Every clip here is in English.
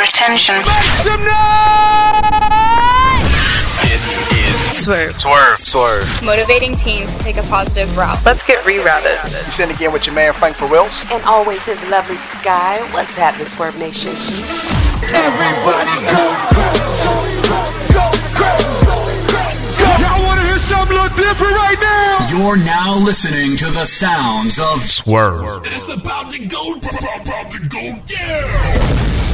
your attention. Make some noise! This is Swerve. Swerve. Swerve. Motivating teens to take a positive route. Let's get rerouted. You sitting again with your man Frank for Wills. And always his lovely Sky. What's happening, Swerve Nation? Everybody go, go, go, go, Y'all wanna hear something a little different right now? You're now listening to the sounds of Swerve. It's about to go, about to go down.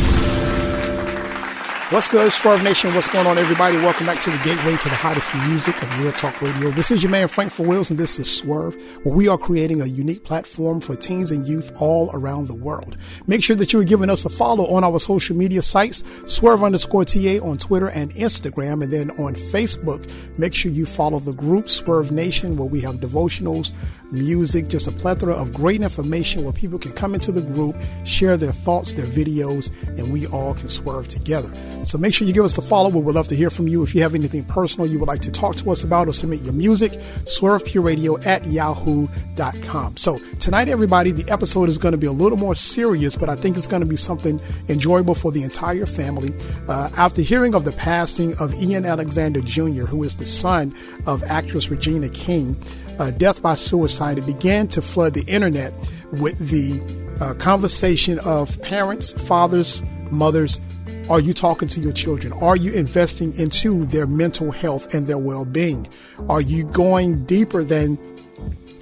What's good, Swerve Nation? What's going on, everybody? Welcome back to the gateway to the hottest music and real talk radio. This is your man Frank for Wills, and this is Swerve, where we are creating a unique platform for teens and youth all around the world. Make sure that you are giving us a follow on our social media sites, Swerve underscore TA on Twitter and Instagram, and then on Facebook. Make sure you follow the group Swerve Nation, where we have devotionals, music, just a plethora of great information where people can come into the group, share their thoughts, their videos, and we all can swerve together. So make sure you give us a follow. We would love to hear from you. If you have anything personal you would like to talk to us about or submit your music, swervepureradio at yahoo.com. So tonight, everybody, the episode is going to be a little more serious, but I think it's going to be something enjoyable for the entire family. Uh, after hearing of the passing of Ian Alexander Jr., who is the son of actress Regina King, uh, death by suicide, it began to flood the internet with the uh, conversation of parents, fathers, mothers. Are you talking to your children? Are you investing into their mental health and their well being? Are you going deeper than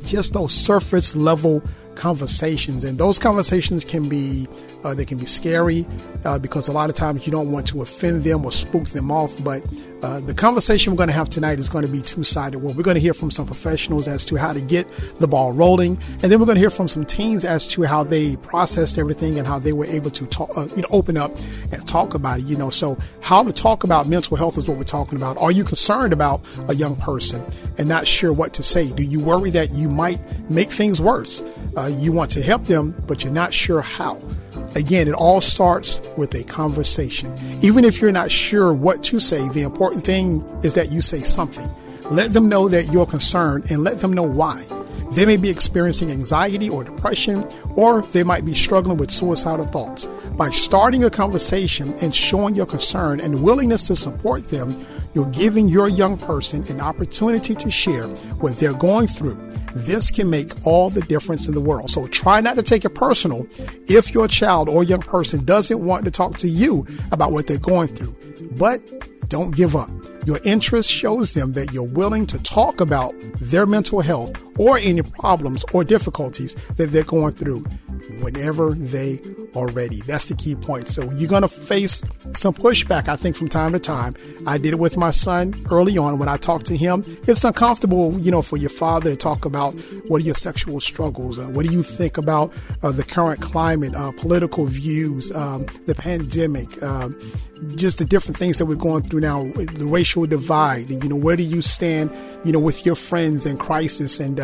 just those surface level conversations and those conversations can be uh, they can be scary uh, because a lot of times you don't want to offend them or spook them off but uh, the conversation we're going to have tonight is going to be two-sided. Well we're going to hear from some professionals as to how to get the ball rolling and then we're going to hear from some teens as to how they processed everything and how they were able to talk uh, you know open up and talk about it you know. So how to talk about mental health is what we're talking about. Are you concerned about a young person and not sure what to say? Do you worry that you might make things worse? Uh, Uh, you want to help them, but you're not sure how. Again, it all starts with a conversation. Even if you're not sure what to say, the important thing is that you say something. Let them know that you're concerned and let them know why. They may be experiencing anxiety or depression, or they might be struggling with suicidal thoughts. By starting a conversation and showing your concern and willingness to support them, you're giving your young person an opportunity to share what they're going through. This can make all the difference in the world. So try not to take it personal if your child or young person doesn't want to talk to you about what they're going through. But don't give up. Your interest shows them that you're willing to talk about their mental health or any problems or difficulties that they're going through whenever they are ready. That's the key point. So you're going to face some pushback, I think, from time to time. I did it with my son early on when I talked to him. It's uncomfortable, you know, for your father to talk about what are your sexual struggles, uh, what do you think about uh, the current climate, uh, political views, um, the pandemic, um, just the different things that we're going through now, the racial divide, and you know, where do you stand, you know, with your friends in crisis and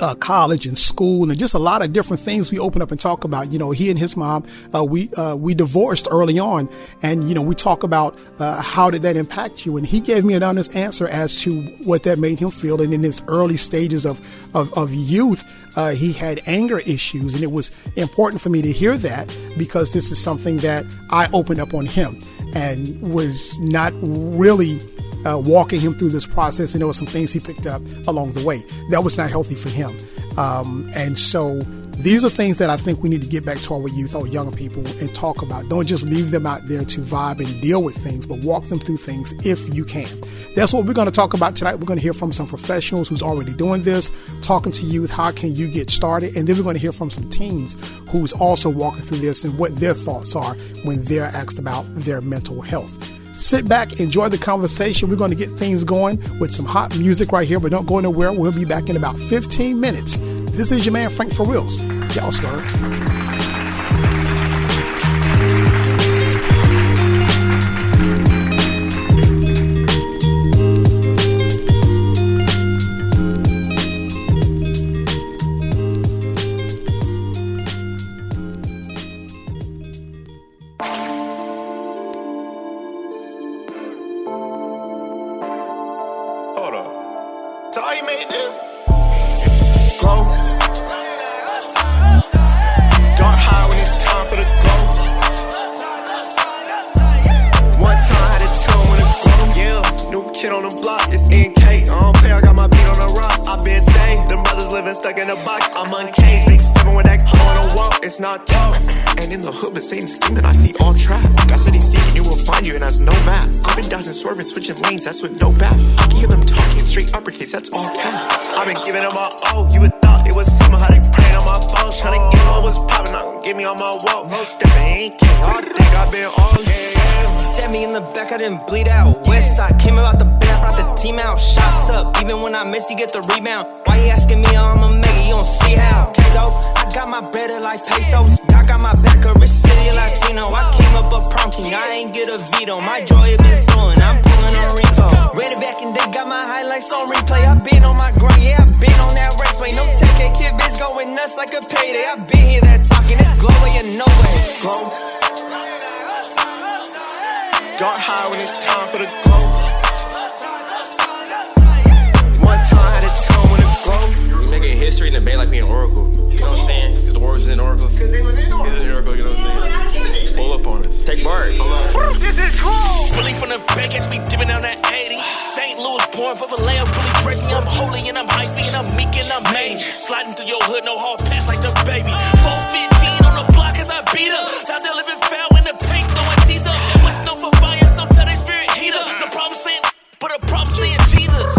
uh, college and school and just a lot of different things we open up and talk about. You know, he and his mom, uh, we uh, we divorced early on, and you know we talk about uh, how did that impact you, and he gave me an honest answer as to what that made him feel. And in his early stages of of, of youth. Uh, he had anger issues, and it was important for me to hear that because this is something that I opened up on him and was not really uh, walking him through this process, and there were some things he picked up along the way that was not healthy for him. Um, and so these are things that I think we need to get back to our youth, our young people, and talk about. Don't just leave them out there to vibe and deal with things, but walk them through things if you can. That's what we're going to talk about tonight. We're going to hear from some professionals who's already doing this, talking to youth. How can you get started? And then we're going to hear from some teens who's also walking through this and what their thoughts are when they're asked about their mental health. Sit back, enjoy the conversation. We're going to get things going with some hot music right here, but don't go anywhere. We'll be back in about 15 minutes. This is your man, Frank for Wills. Y'all swerve. Me in the back, I didn't bleed out. West side came about the bed, brought the team out. Shots up, even when I miss, you get the rebound. Why you asking me how I'ma make it? You don't see how. Kato, I got my bread like pesos. Doc got my back, a rich city Latino. I came up a prom king, I ain't get a veto. My joy has been stolen, I'm pulling a repo. Read it back and they got my highlights on replay. i been on my grind, yeah, i been on that raceway. No take it, kid, bitch going nuts like a payday. i been here that talking, it's glow you know it. Glow. Dark high when it's time for the glow. One time had a tone when it glow. We making history in the bay like we in Oracle. You know what I'm saying? Because the Warriors is in Oracle. Because they was in Oracle. in Oracle, you know what I'm saying? Pull up on us. Take Bart. This is cool. Really from the back, catch me dipping down that 80. St. Louis born for Vallejo, really praise me. I'm holy and I'm hyphy and I'm meek and I'm made. Sliding through your hood, no hard pass like the baby. 415 on the block as I beat up. Out there living but a problem saying Jesus.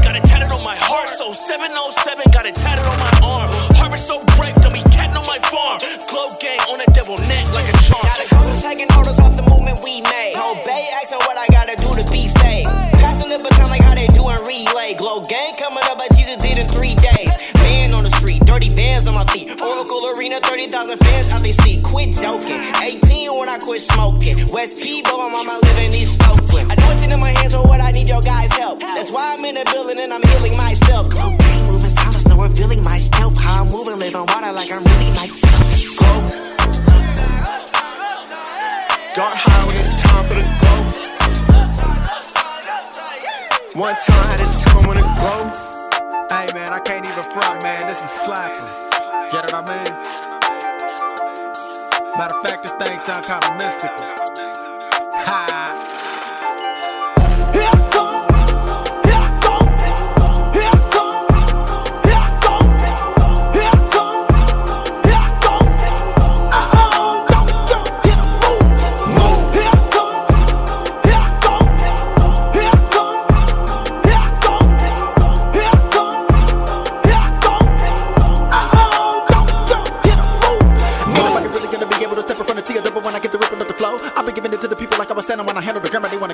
Got it tatted on my heart, so 707 got it tatted on my arm. Harvest so bright, don't be catting on my farm. Glow gang on a devil neck like a charm. Got a couple taking orders off the movement we made. Obey, asking what I gotta do to be saved. Passing the baton like how they do in relay. Glow gang coming up, like Jesus did in three days. Dirty bands on my feet. Oracle Arena, 30,000 fans out they see. Quit joking. 18 when I quit smoking. West P, but my mama living East Oakland. I know it's in my hands, but what I need your guys' help. That's why I'm in the building and I'm healing myself. Glow gang moving silence, no revealing my stealth. How I'm moving, living water like I'm really Phelps. Glow. Dark high it's time for the glow. One time had a tone when it glow. Hey man, I can't even front, man. This is slapping. Get what I mean? Matter of fact, this thing sound kind of mystical. Ha! Handle. They wanna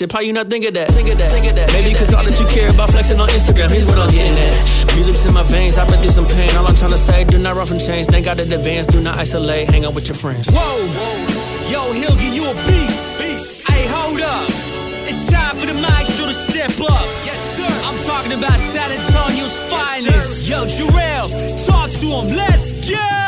relationship. How you not think of that? Think of that. Think of that. Maybe cause all that you care about flexing on Instagram. Here's what I'm getting at. Music's in my veins. I've been through some pain. All I'm trying to say, do not run from change. Thank God in advance. Do not isolate. Hang out with your friends. Whoa, yo, he'll give you a beast. beast. Hey, hold up. It's time for the maestro to step up. Yes, sir. I'm talking about San Antonio's finest. Yo, Jarrell, talk to him. Let's go.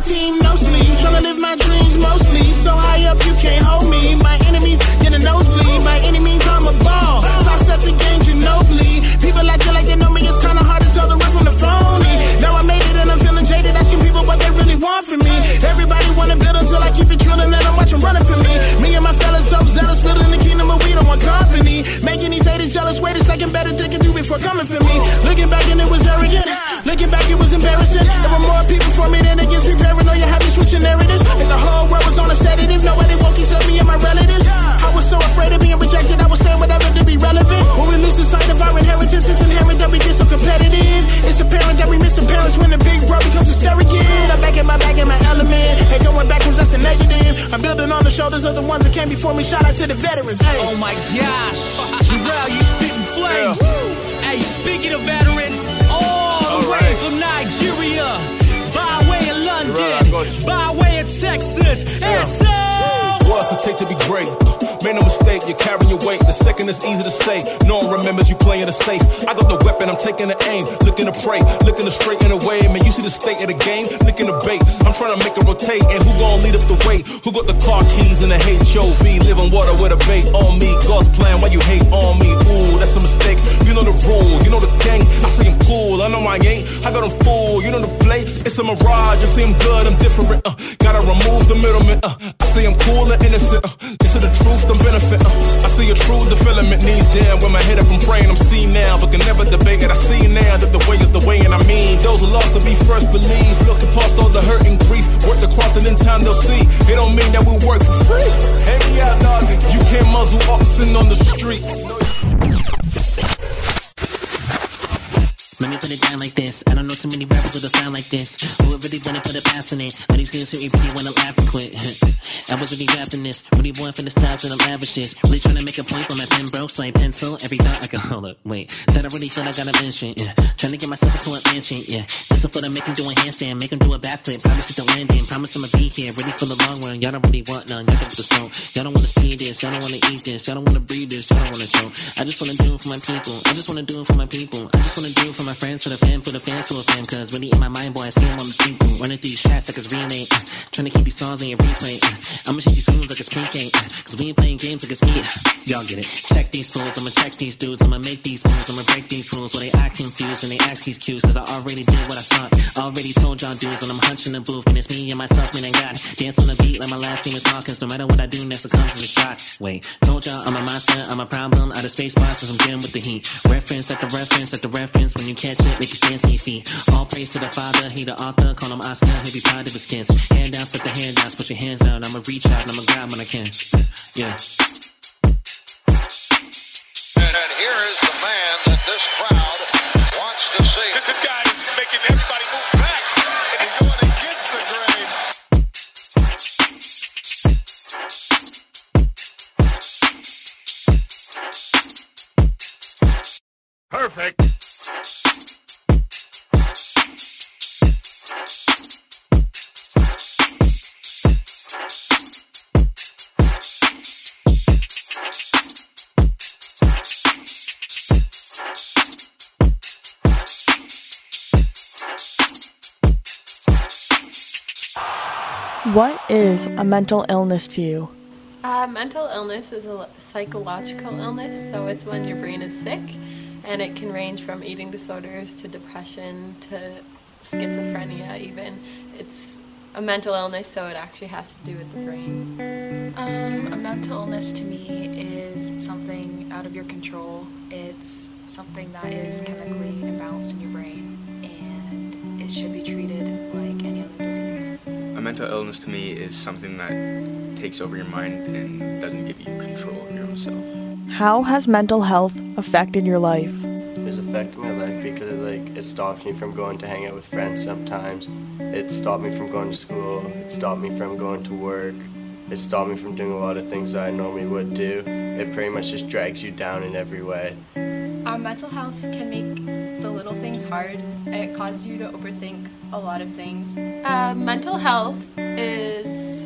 Team no sleep, trying to live my dreams mostly. So high up, you can't hold me. My enemies get a nosebleed. By any means, I'm a ball. So I step the game ginobili. People like you like they know me. It's kinda hard to tell the real from the phony. Now I made it and I'm feeling jaded, asking people what they really want from me. Everybody wanna build until I keep it drilling, and I'm watching running for me. Me and my fellas so zealous, building the kingdom of we don't want company. Making these haters jealous. Wait a second, better think it through before coming for me. Looking back and it was arrogant. Looking back, it was embarrassing. There were more people for me than against me. Paranoia had me switching narratives. And the whole world was on a sedative. Nobody woke except me and my relatives. I was so afraid of being rejected. I was saying whatever to be relevant. When we lose the sight of our inheritance, it's inherent that we get so competitive. It's apparent that we missing parents when the big bro becomes a surrogate. I'm back in my bag in my element. And going backwards, that's a negative. I'm building on the shoulders of the ones that came before me. Shout out to the veterans. Hey. Oh my gosh. Jarrell, you spitting flames. Hey, speaking of veterans, the way from Nigeria, by way of London, by way of Texas, and so. What's it take to be great? Uh, Make no mistake, you're carrying your weight. The second is easy to say. No one remembers you playing it safe. I got the weapon, I'm taking the aim. Looking to pray, looking to straighten away. Man, you see the state of the game, licking the bait. I'm trying to make it rotate. And who gon' lead up the way? Who got the car keys and the HOV? Living water with a bait on me. God's plan, why you hate on me? Ooh, that's a mistake. You know the rule, you know the gang. I see him cool, I know I ain't. I got him fool, you know the play. It's a mirage, I see him good, I'm different. Uh, gotta remove the middleman. Uh, I see him cool innocent. Uh, is the truth, the benefit. Uh, I see a true development needs down. When my head up, I'm praying, I'm seen now. But can never debate it. I see now that the way is the way, and I mean, those are lost to be first believe. Look past all the hurt and grief. Work the cross, and in time they'll see. It don't mean that we work for free. Hey, out, dog. You can't muzzle oxen on the street. Let me put it down like this. I don't know too many rappers that'll sound like this. Who would really wanna put a pass in it? All these kids who really wanna laugh and quit. I was really rapping this. Really born for the styles and the lavishes. Really trying to make a point, but my pen broke, so I pencil every thought I could hold up. Wait, that I really feel I gotta mention. Yeah. Trying to get myself into a mansion. Yeah, this is for to make him do a handstand, make him do a backflip. Promise it to land in. Promise I'ma be here, ready for the long run. Y'all don't really want none. Y'all want the snow. Y'all don't wanna see this. Y'all don't wanna eat this. Y'all don't wanna breathe this. Y'all don't wanna choke. I just wanna do it for my people. I just wanna do it for my people. I just wanna do it for my friends, for the fam, for the fans, for the fam. Cause really in my mind, boy, I 'em on the people. Running through these tracks like it's remake. Uh, trying to keep these songs in your replay. Uh, I'ma change these tunes like it's pre-K. Uh, Cause we ain't playing games like it's me. Y'all get it. Check these fools, I'ma check these dudes. I'ma make these moves, I'ma break these rules. Where they act confused and they ask these cues. Cause I already did what I thought. Already told y'all dudes when I'm hunching the booth. And it's me and myself, man, I got. Dance on the beat like my last name is Hawkins. No matter what I do next, it comes in a shot. Wait, told y'all I'm a monster, I'm a problem. Out of space process, I'm dealing with the heat. Reference at the reference at the reference. When you catch it, make you stand to your feet. All praise to the father, he the author. Call him Oscar, he be proud of his kids. Hand down, set the hand down, put your hands down. I'ma reach out and I'ma grab when I can. Yeah. And here is the man that this crowd wants to see. This, this guy is making everybody move back, and he's going against the grain. Perfect. What is a mental illness to you? Uh, mental illness is a psychological illness, so it's when your brain is sick, and it can range from eating disorders to depression to schizophrenia, even. It's a mental illness, so it actually has to do with the brain. Um, a mental illness to me is something out of your control. It's something that is chemically imbalanced in your brain, and it should be treated like any other disease. A mental illness to me is something that takes over your mind and doesn't give you control of your own self. How has mental health affected your life? It's affected my life because it, like it stops me from going to hang out with friends sometimes. It stopped me from going to school. It stopped me from going to work. It stopped me from doing a lot of things that I normally would do. It pretty much just drags you down in every way. Our mental health can make the little things hard and it causes you to overthink a lot of things. Uh, mental health is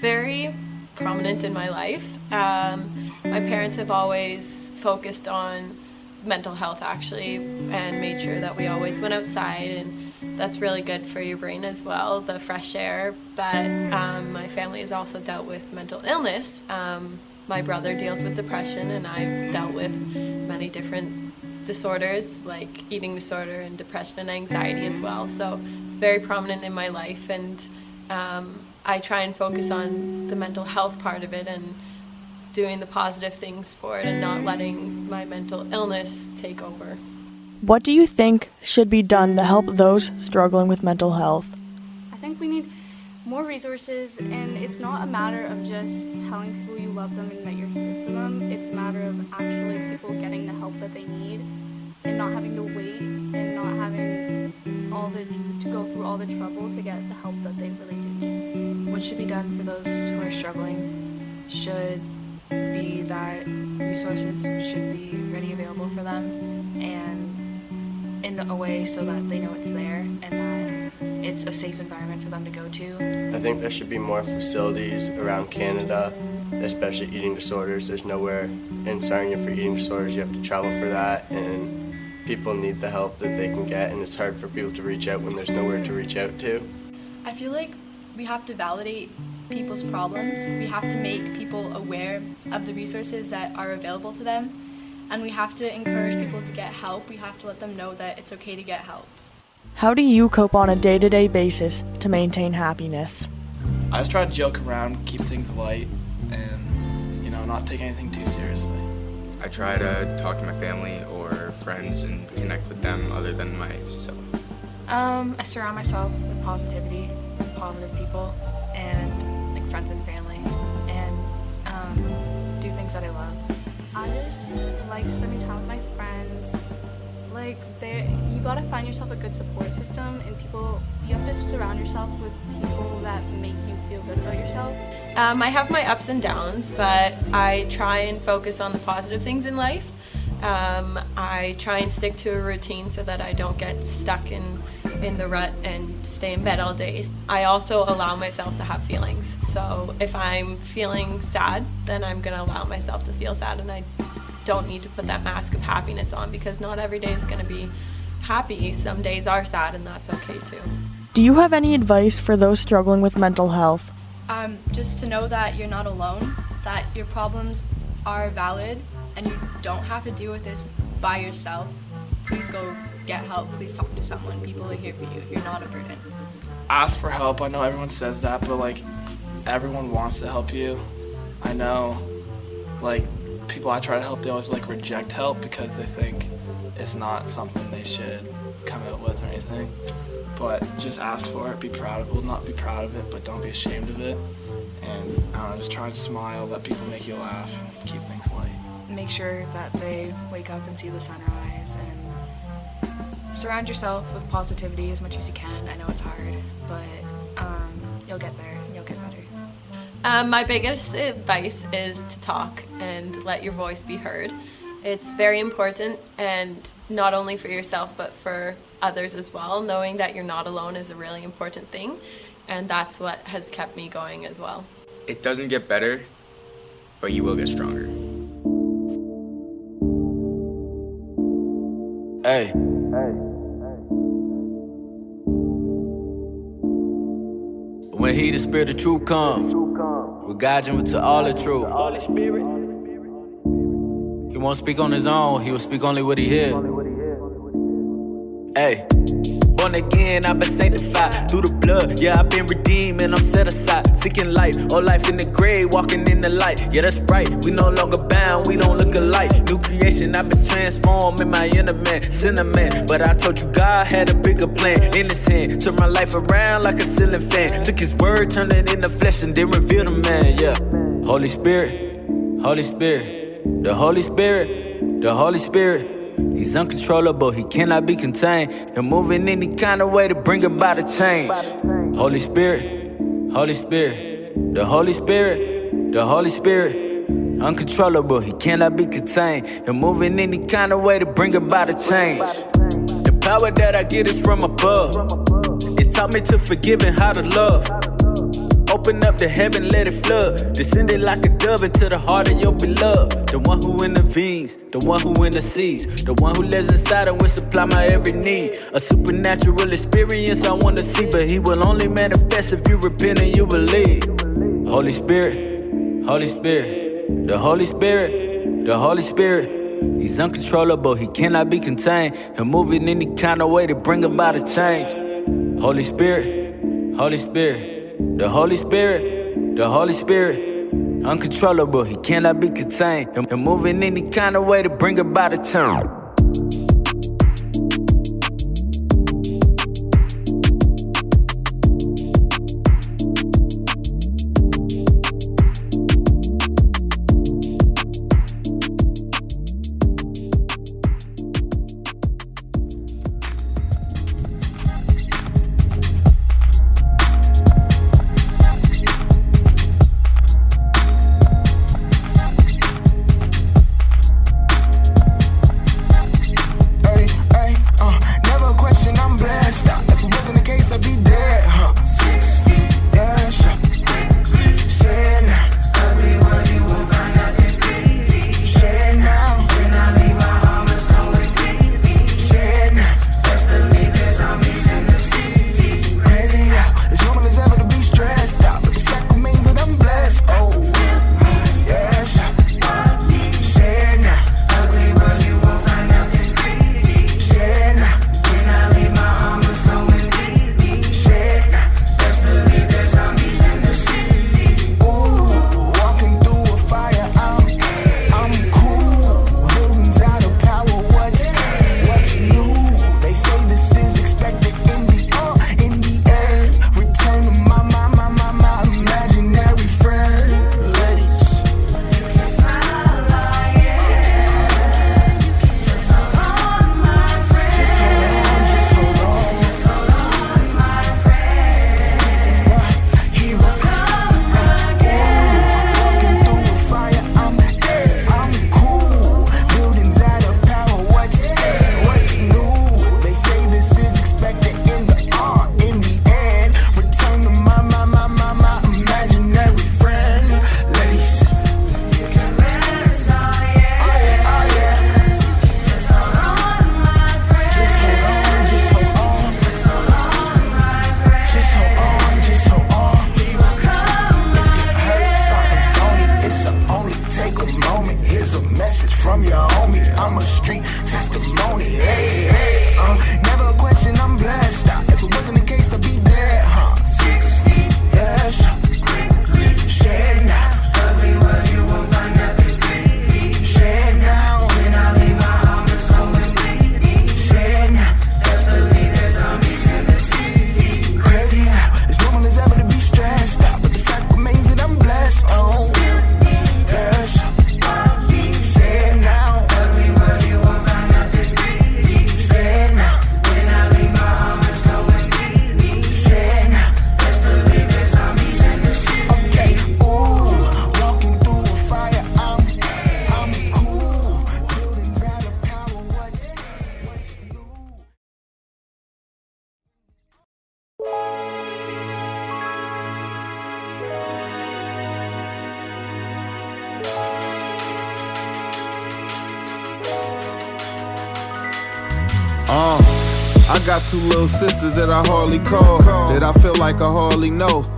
very prominent in my life. Um, my parents have always focused on mental health actually and made sure that we always went outside and that's really good for your brain as well the fresh air but um, my family has also dealt with mental illness um, my brother deals with depression and i've dealt with many different disorders like eating disorder and depression and anxiety as well so it's very prominent in my life and um, i try and focus on the mental health part of it and doing the positive things for it and not letting my mental illness take over. What do you think should be done to help those struggling with mental health? I think we need more resources, and it's not a matter of just telling people you love them and that you're here for them. It's a matter of actually people getting the help that they need and not having to wait and not having all the to go through all the trouble to get the help that they really do need. What should be done for those who are struggling should be that resources should be ready available for them and in a way so that they know it's there and that it's a safe environment for them to go to. I think there should be more facilities around Canada, especially eating disorders. There's nowhere in Sarnia for eating disorders. You have to travel for that, and people need the help that they can get, and it's hard for people to reach out when there's nowhere to reach out to. I feel like we have to validate people's problems. We have to make people aware of the resources that are available to them. And we have to encourage people to get help. We have to let them know that it's okay to get help. How do you cope on a day to day basis to maintain happiness? I just try to joke around, keep things light, and, you know, not take anything too seriously. I try to talk to my family or friends and connect with them other than myself. Um, I surround myself with positivity, positive people, and like friends and family and um, do things that I love. I just like spending time with my friends. Like, they, you gotta find yourself a good support system, and people, you have to surround yourself with people that make you feel good about yourself. Um, I have my ups and downs, but I try and focus on the positive things in life. Um, I try and stick to a routine so that I don't get stuck in in the rut and stay in bed all day. I also allow myself to have feelings. So if I'm feeling sad, then I'm going to allow myself to feel sad and I don't need to put that mask of happiness on because not every day is going to be happy. Some days are sad and that's okay too. Do you have any advice for those struggling with mental health? Um, just to know that you're not alone, that your problems are valid, and you don't have to deal with this by yourself. Please go get help. Please talk to someone. People are here for you. You're not a burden. Ask for help. I know everyone says that, but like everyone wants to help you. I know like people I try to help, they always like reject help because they think it's not something they should come out with or anything. But just ask for it, be proud of it. Not be proud of it, but don't be ashamed of it. And I don't know, just try and smile, let people make you laugh, and keep things light. Make sure that they wake up and see the sunrise and surround yourself with positivity as much as you can. I know it's hard, but um, you'll get there. You'll get better. Um, my biggest advice is to talk and let your voice be heard. It's very important, and not only for yourself, but for others as well. Knowing that you're not alone is a really important thing, and that's what has kept me going as well. It doesn't get better, but you will get stronger. Hey. Hey. Hey. When He, the Spirit of truth, comes, will guide you into all the truth. He won't speak on his own, he will speak only what he hears. Hey. Born again, I've been sanctified through the blood. Yeah, I've been redeemed and I'm set aside. Seeking life or life in the grave, walking in the light. Yeah, that's right. We no longer bound, we don't look alike. New creation, I've been transformed in my inner man, sinner man. But I told you God had a bigger plan in his hand. Turned my life around like a ceiling fan. Took his word, turned it into flesh, and then revealed the man. Yeah. Holy Spirit, Holy Spirit, the Holy Spirit, the Holy Spirit. He's uncontrollable, he cannot be contained. Move in any kind of way to bring about a change. Holy Spirit, Holy Spirit, the Holy Spirit, the Holy Spirit. Uncontrollable, he cannot be contained. Move in any kind of way to bring about a change. The power that I get is from above. It taught me to forgive and how to love. Open up the heaven, let it flood. Descended like a dove into the heart of your beloved. The one who intervenes, the one who intercedes, the one who lives inside and will supply my every need. A supernatural experience I want to see, but he will only manifest if you repent and you believe. Holy Spirit, Holy Spirit, the Holy Spirit, the Holy Spirit. He's uncontrollable, he cannot be contained. He'll move in any kind of way to bring about a change. Holy Spirit, Holy Spirit. The Holy Spirit, the Holy Spirit, uncontrollable, he cannot be contained. Move in any kind of way to bring about a change.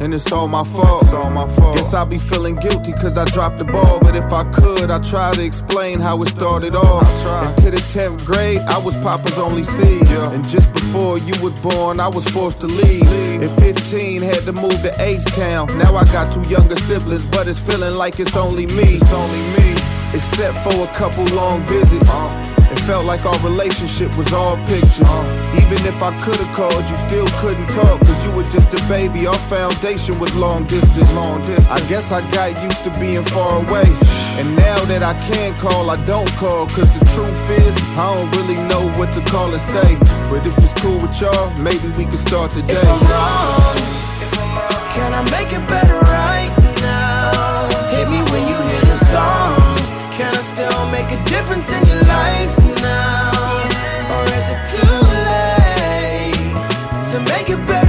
And it's all my fault. Guess I be feeling guilty cause I dropped the ball, but if I could, I'd try to explain how it started off. Into the 10th grade, I was Papa's only seed, and just before you was born, I was forced to leave. At 15, had to move to H-Town. Now I got two younger siblings, but it's feeling like it's only me. It's only me. Except for a couple long visits. It felt like our relationship was all pictures. Even if I could've called, you still couldn't talk, cause you were just a baby. Our foundation was long distance. Long distance. I guess I got used to being far away. And now that I can call, I don't call, cause the truth is, I don't really know what to call and say. But if it's cool with y'all, maybe we can start today. If I'm wrong, can I make it better right now? Hit me when you hear the song. Can I still make a difference in your life now? Or is it too late to make it better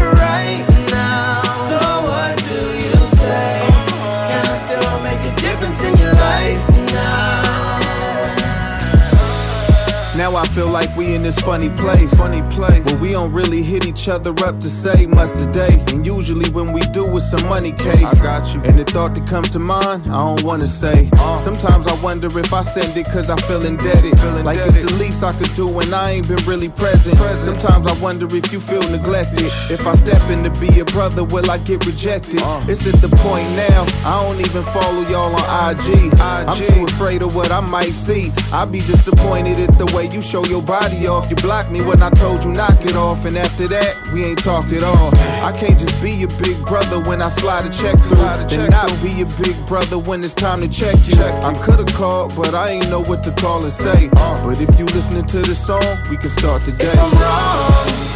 feel like we in this funny place. Funny place. Where we don't really hit each other up to say much today. And usually when we do it's some money case. I got you. And the thought that comes to mind, I don't wanna say. Uh. Sometimes I wonder if I send it cause I feel indebted. like it's the least I could do when I ain't been really present. Sometimes I wonder if you feel neglected. If I step in to be a brother, will I get rejected? Uh. It's at the point now, I don't even follow y'all on IG. I'm too afraid of what I might see. I'd be disappointed at the way you show your body off. You blocked me when I told you knock it off, and after that, we ain't talk at all. I can't just be your big brother when I slide a check through, and not be your big brother when it's time to check you. I could've called, but I ain't know what to call and say. Uh. But if you listening to this song, we can start today. If I'm wrong,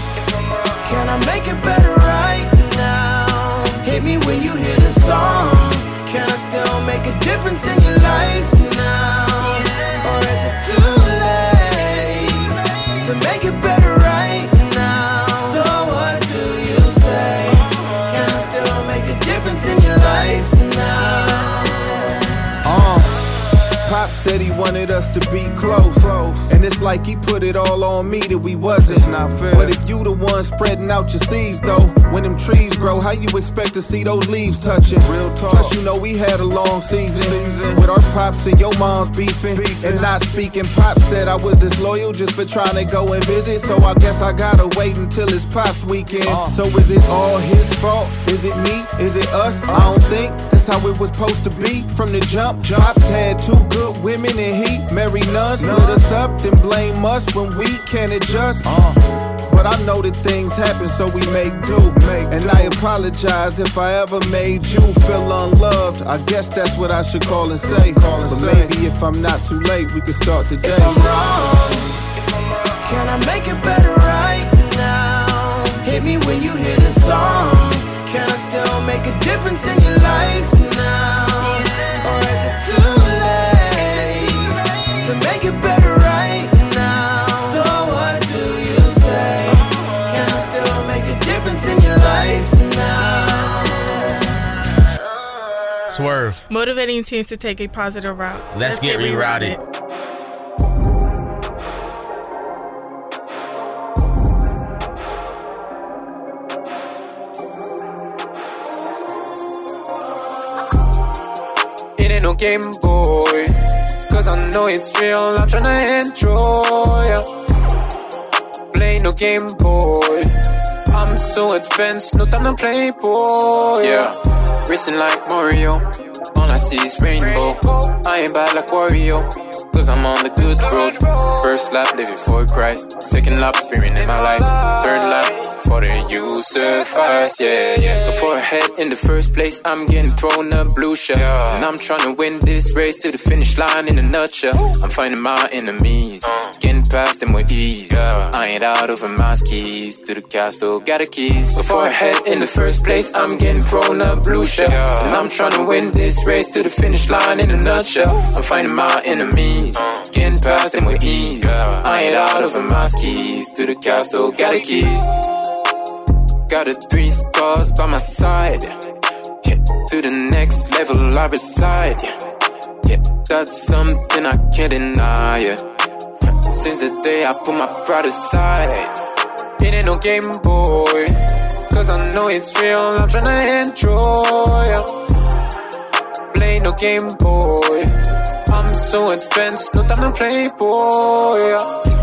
can I make it better right now? Hit me when you hear the song. Can I still make a difference in your life now? Pop said he wanted us to be close. And it's like he put it all on me that we wasn't. But if you the one spreading out your seeds though, when them trees grow, how you expect to see those leaves touching? Plus you know we had a long season, with our pops and your moms beefing, and not speaking. Pop said I was disloyal just for trying to go and visit, so I guess I gotta wait until it's Pop's weekend. So is it all his fault? Is it me? Is it us? I don't think that's how it was supposed to be from the jump. Pops had two good women and heat, marry none. Split us up, then blame us when we can't adjust. Uh. But I know that things happen, so we make do. And I apologize if I ever made you feel unloved. I guess that's what I should call and say. But maybe if I'm not too late, we can start today. If I'm wrong, can I make it better right now? Hit me when you hear the song. Can I still make a difference in your life now? Swerve. Motivating teens to take a positive route. Let's, get, rerouted. It ain't no Game Boy. Cause I know it's real, I'm tryna enjoy. yeah. Play no Game Boy. I'm so advanced, no time to play boy. Yeah, racing like Mario. All I see is rainbow. I ain't bad like Wario. Cause I'm on the good road. First lap, living for Christ. Second lap, experiencing my life. Third lap, for the you suffice. Yeah, yeah. So for a head in the first place, I'm getting thrown a blue shell. And I'm trying to win this race to the finish line in a nutshell. I'm finding my enemies. Getting past them with ease. I ain't out over my skis. To the castle, got a keys. So for a head in the first place, I'm getting thrown a blue shell. And I'm trying to win this race to the finish line in a nutshell. I'm finding my enemies. Getting past them with ease. I ain't out over my skis. To the castle, got the keys. Got a three stars by my side. Yeah, to the next level I reside. Yeah, that's something I can't deny. Yeah. Since the day I put my pride aside. It ain't no Game Boy. Cause I know it's real, I'm tryna enjoy. Play no Game Boy. I'm so advanced, no time to play boy. yeah. Yeah.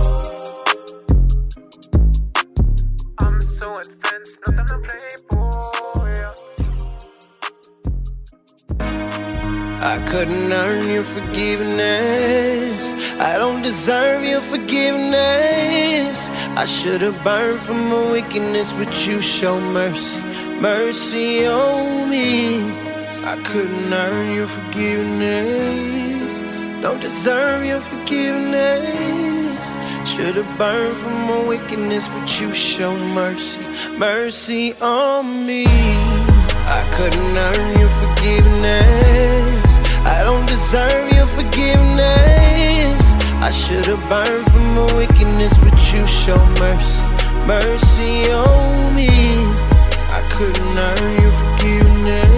I couldn't earn your forgiveness. I don't deserve your forgiveness. I should have burned from my wickedness, but you show mercy, mercy on me. I couldn't earn your forgiveness. Don't deserve your forgiveness. Should have burned from my wickedness, but you show mercy, mercy on me. I couldn't earn your forgiveness. I don't deserve your forgiveness. I should have burned from my wickedness, but you show mercy, mercy on me. I couldn't earn your forgiveness.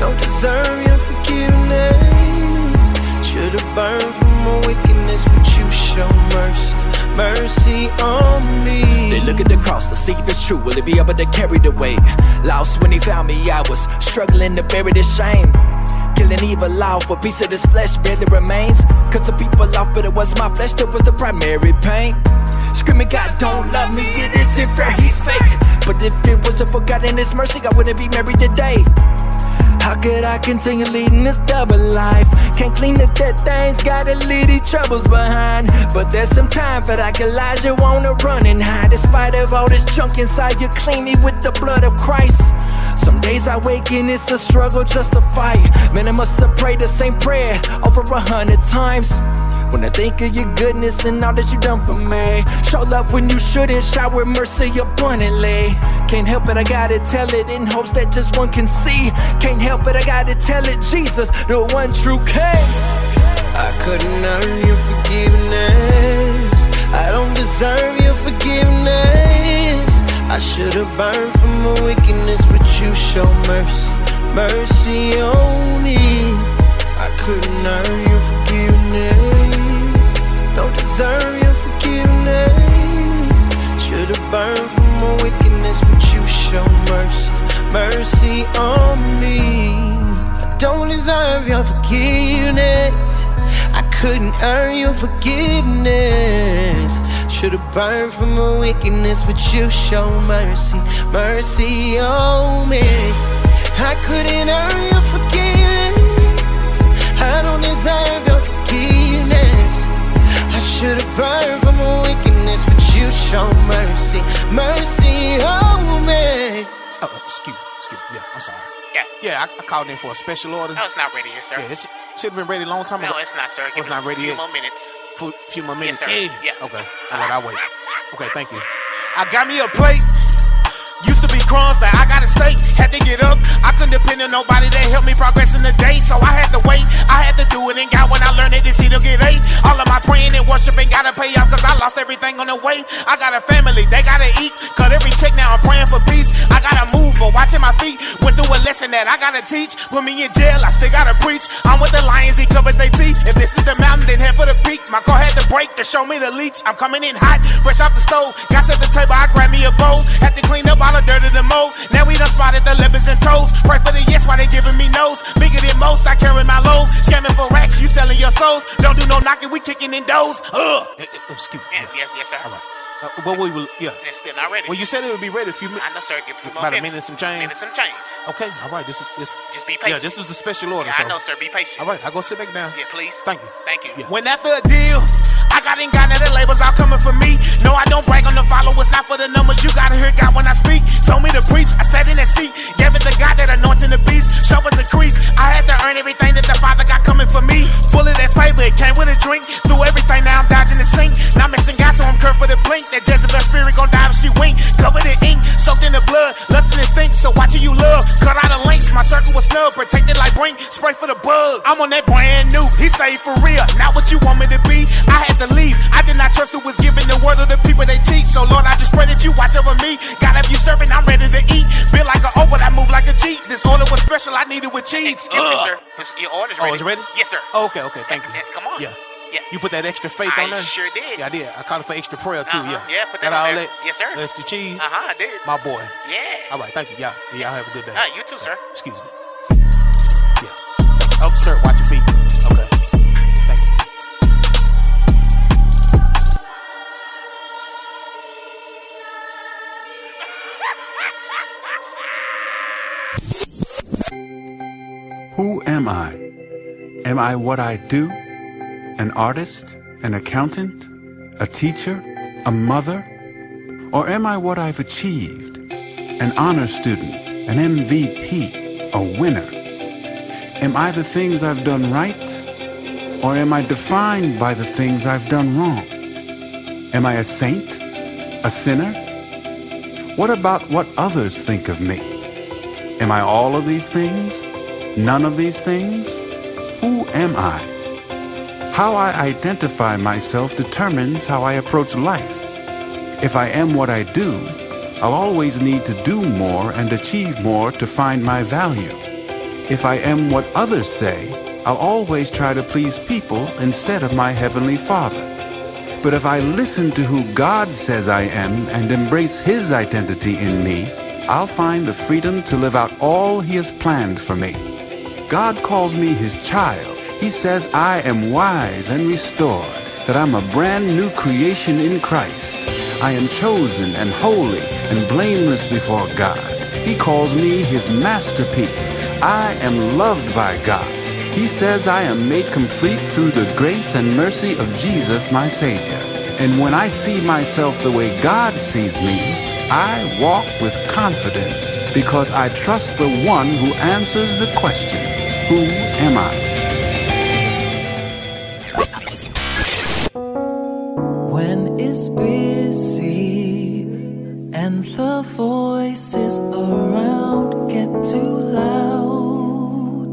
Don't deserve your forgiveness. Burned from my wickedness, but you show mercy, mercy on me. They look at the cross to see if it's true. Will it be able to carry the weight? Lost when he found me, I was struggling to bury the shame. Killing evil off, a piece of this flesh barely remains. Cause the people off, but it was my flesh that was the primary pain. Screaming, God don't love me, it isn't fair, he's fake. But if it wasn't for God and his mercy, I wouldn't be married today. How could I continue leading this double life? Can't clean the dead things, gotta leave these troubles behind. But there's some time for that Elijah wanna run and hide. Despite of all this junk inside, you clean me with the blood of Christ. Some days I wake and it's a struggle just to fight. Man, I must have prayed the same prayer over a hundred times. When I think of your goodness and all that you done for me, show love when you shouldn't, shower mercy abundantly. Can't help it, I gotta tell it in hopes that just one can see. Can't help it, I gotta tell it, Jesus, the one true King. I couldn't earn your forgiveness. I don't deserve your forgiveness. I should have burned from my wickedness, but you show mercy, mercy on me. I couldn't earn deserve your forgiveness. Should have burned from my wickedness, but you show mercy, mercy on me. I don't deserve your forgiveness. I couldn't earn your forgiveness. Should have burned from my wickedness, but you show mercy, mercy on me. I couldn't earn your forgiveness. I don't deserve your should have burned from my wickedness, but you show mercy, mercy oh, on me. Oh, excuse, excuse. Yeah, I'm sorry. Yeah. Yeah, I, I called in for a special order. No, it's not ready yet, sir. Yeah, it should have been ready a long time no, ago. No, it's not, sir. Oh, Give it's not ready a few yet. more minutes. Few, few more minutes. sir. Yeah. Okay. All right, I'll wait. Okay, thank you. I got me a plate. Used to be crumbs that I got a steak. Had to get up. I couldn't depend on nobody that helped me progress in the day. So I had to wait. I had to do it. And God, when I learned it, this to get eight. All of my praying and worshiping gotta pay off cause I lost everything on the way. I got a family, they gotta eat. Cut every check now, I'm praying for peace. I gotta move, watching my feet. Went through a lesson that I gotta teach. Put me in jail, I still gotta preach. I'm with the lions, he covers their teeth. If this is the mountain, then head for the peak. My car had to break to show me the leech. I'm coming in hot, fresh off the stove. Got set the table, I grab me a bowl. Had to clean up all the dirt in the mold. Now we done spotted the lippers and toes. Pray for the yes, why they giving me no's. Bigger than most, I carry my load. Scamming for racks, you selling your souls. Don't do no knocking, we kicking in doors. Ugh. Excuse me. Yes, yes, yes, sir. All right. Uh, well, we will, yeah. It's still not ready. Well, you said it would be ready a few minutes. I know, sir. Give a few more About a minute and some change. Minute some change. Okay, all right. This, this. Just be patient. Yeah, this was a special order. Yeah, so. I know, sir. Be patient. All right, I go sit back down. Yeah, please. Thank you. Thank you. When after a deal, I got in got the labels all coming for me. No, I don't brag on the followers, not for the numbers. You gotta hear God when I speak. Told me to preach, I sat in that seat. Gave it to God that anointing the beast. Show as a crease. I had to earn everything that the Father got coming for me. Full of that favor, it came with a drink. Through everything, now I'm dodging the sink. Now I'm missing God, so I'm curved for the blink. That Jezebel spirit gon' die if she wink. Covered in ink, soaked in the blood, lusting and stink. So watching you love. Cut out the links, my circle was snug, protected like brink. Spray for the bugs. I'm on that brand new. He say for real, not what you want me to be. I had to leave. I did not trust who was giving the word of the people they cheat. So Lord, I just pray that you watch over me. God, if you serving, I'm ready to eat. Built like an O, but I move like a G. This order was special, I needed with cheese. Excuse me, uh. sir. It's- Your order's ready. Oh, ready. it's ready? Yes, sir. Okay, okay, thank you. Come on. Yeah. Yeah. You put that extra faith I on there? sure did. Yeah, I did. I called it for extra prayer too. Uh-huh. Yeah. Yeah, put that Got on all there. that. Yes, sir. extra cheese. Uh huh. I did. My boy. Yeah. All right. Thank you. Yeah. Yeah. Y'all have a good day. Uh, you too, sir. Excuse me. Yeah. Oh, sir, watch your feet. Okay. Thank you. Who am I? Am I what I do? An artist? An accountant? A teacher? A mother? Or am I what I've achieved? An honor student? An MVP? A winner? Am I the things I've done right? Or am I defined by the things I've done wrong? Am I a saint? A sinner? What about what others think of me? Am I all of these things? None of these things? Who am I? How I identify myself determines how I approach life. If I am what I do, I'll always need to do more and achieve more to find my value. If I am what others say, I'll always try to please people instead of my Heavenly Father. But if I listen to who God says I am and embrace His identity in me, I'll find the freedom to live out all He has planned for me. God calls me His child. He says I am wise and restored, that I'm a brand new creation in Christ. I am chosen and holy and blameless before God. He calls me His masterpiece. I am loved by God. He says I am made complete through the grace and mercy of Jesus, my Savior. And when I see myself the way God sees me, I walk with confidence because I trust the one who answers the question, Who am I? Busy and the voices around get too loud.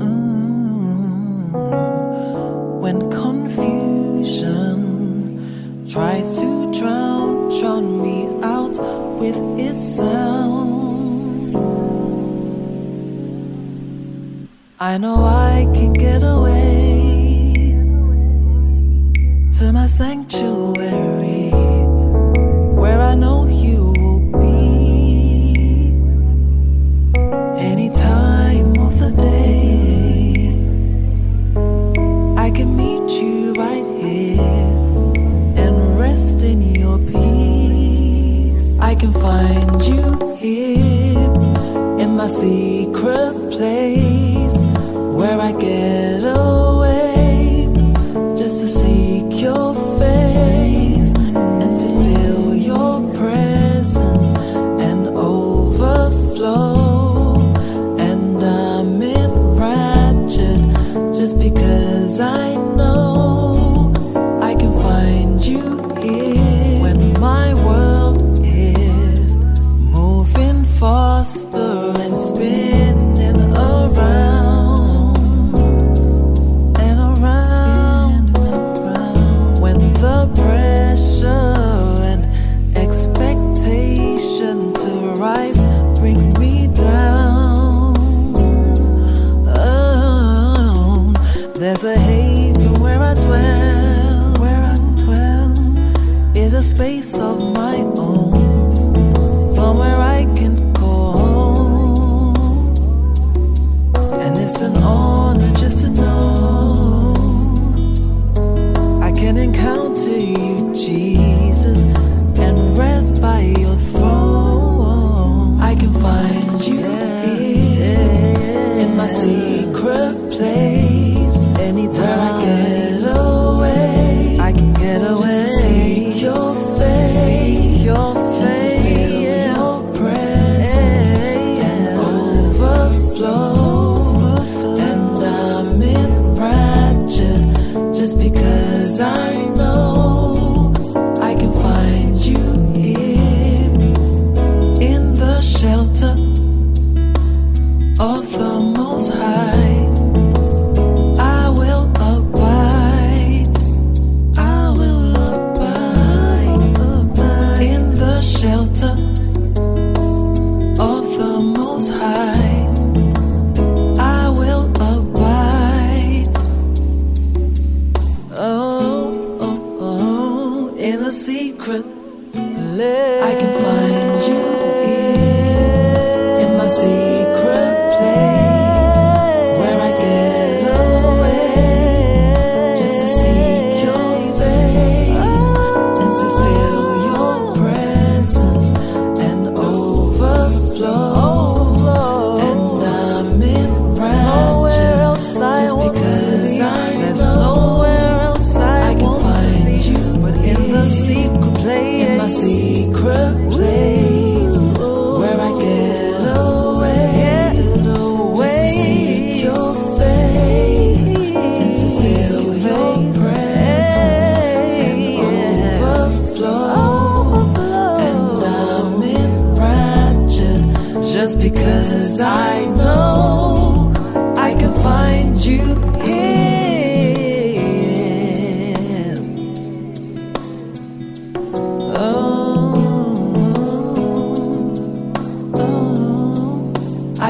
Mm. When confusion tries to drown, drown me out with its sound. I know I can get away sanctuary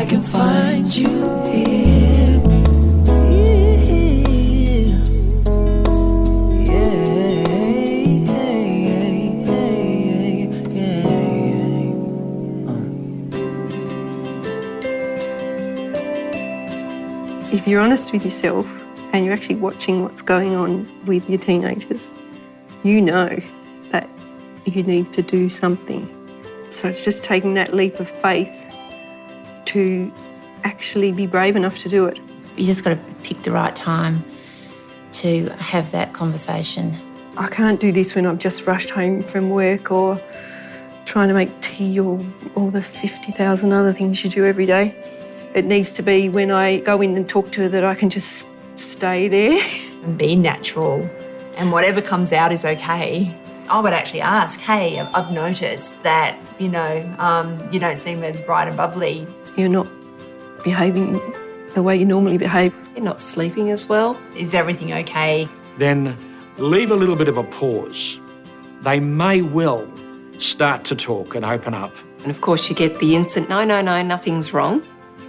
can find you. If you're honest with yourself and you're actually watching what's going on with your teenagers, you know that you need to do something. So it's just taking that leap of faith to actually be brave enough to do it. You just got to pick the right time to have that conversation. I can't do this when I've just rushed home from work or trying to make tea or all the 50,000 other things you do every day. It needs to be when I go in and talk to her that I can just stay there. and be natural and whatever comes out is okay. I would actually ask, hey, I've- I've noticed that, you know, um, you don't seem as bright and bubbly. You're not behaving the way you normally behave. You're not sleeping as well. Is everything okay? then leave a little bit of a pause. They may well start to talk and open up. And of course, you get the instant no, no, no, nothing's wrong.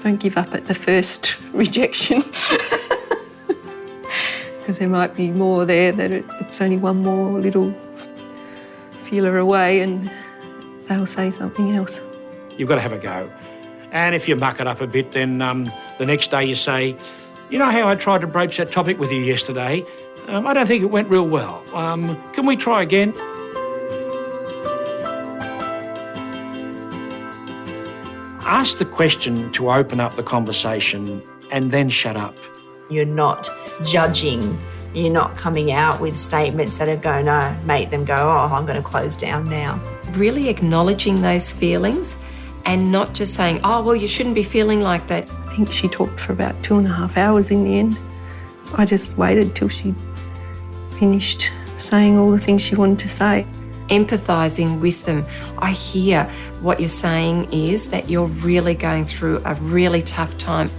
Don't give up at the first rejection. Because there might be more there that it, it's only one more little feeler away and they'll say something else. You've got to have a go. And if you muck it up a bit, then um, the next day you say, You know how I tried to broach that topic with you yesterday? Um, I don't think it went real well. Um, can we try again? Ask the question to open up the conversation and then shut up. You're not judging. You're not coming out with statements that are going to make them go, oh, I'm going to close down now. Really acknowledging those feelings and not just saying, oh, well, you shouldn't be feeling like that. I think she talked for about two and a half hours in the end. I just waited till she finished saying all the things she wanted to say. Empathizing with them. I hear what you're saying is that you're really going through a really tough time.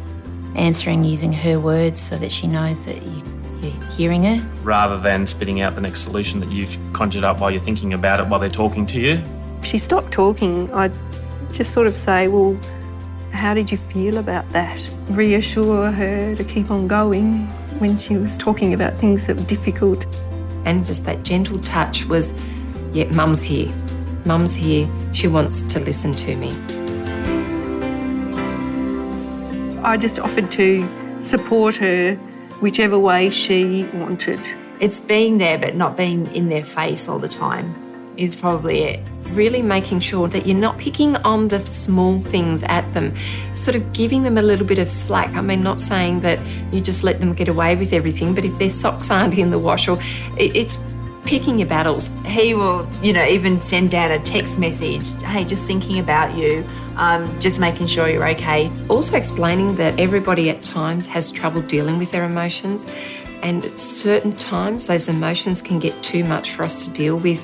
Answering using her words so that she knows that you, you're hearing her. rather than spitting out the next solution that you've conjured up while you're thinking about it while they're talking to you. She stopped talking, I'd just sort of say, Well, how did you feel about that? Reassure her to keep on going when she was talking about things that were difficult. And just that gentle touch was, Yeah, mum's here. Mum's here. She wants to listen to me. I just offered to support her whichever way she wanted. It's being there, but not being in their face all the time is probably it. Really making sure that you're not picking on the small things at them, sort of giving them a little bit of slack. I mean, not saying that you just let them get away with everything, but if their socks aren't in the wash or it's picking your battles. He will, you know, even send out a text message. Hey, just thinking about you. Um, just making sure you're okay. Also explaining that everybody at times has trouble dealing with their emotions, and at certain times those emotions can get too much for us to deal with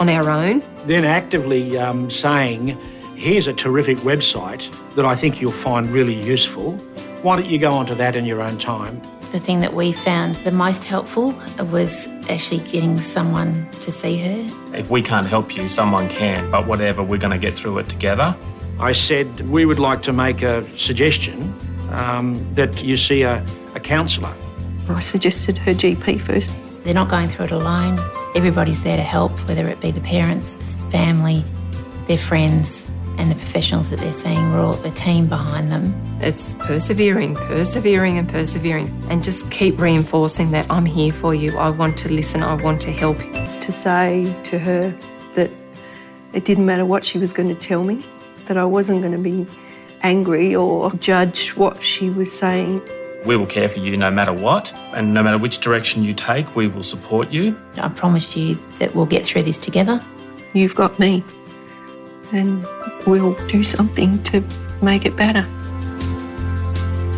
on our own. Then actively um, saying, Here's a terrific website that I think you'll find really useful. Why don't you go onto that in your own time? The thing that we found the most helpful was actually getting someone to see her. If we can't help you, someone can, but whatever, we're going to get through it together. I said we would like to make a suggestion um, that you see a, a counsellor. I suggested her GP first. They're not going through it alone. Everybody's there to help, whether it be the parents, family, their friends, and the professionals that they're seeing. We're all a team behind them. It's persevering, persevering, and persevering, and just keep reinforcing that I'm here for you. I want to listen, I want to help. To say to her that it didn't matter what she was going to tell me, that I wasn't going to be angry or judge what she was saying. We will care for you no matter what, and no matter which direction you take, we will support you. I promise you that we'll get through this together. You've got me, and we'll do something to make it better.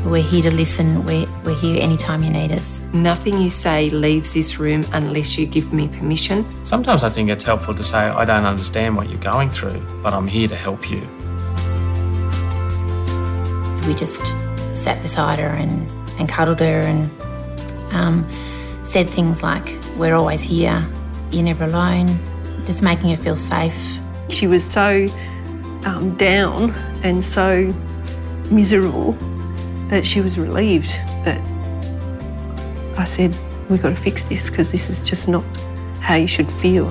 We're here to listen. We're, we're here anytime you need us. Nothing you say leaves this room unless you give me permission. Sometimes I think it's helpful to say, I don't understand what you're going through, but I'm here to help you. We just sat beside her and, and cuddled her and um, said things like, We're always here, you're never alone, just making her feel safe. She was so um, down and so miserable that she was relieved that I said, We've got to fix this because this is just not how you should feel.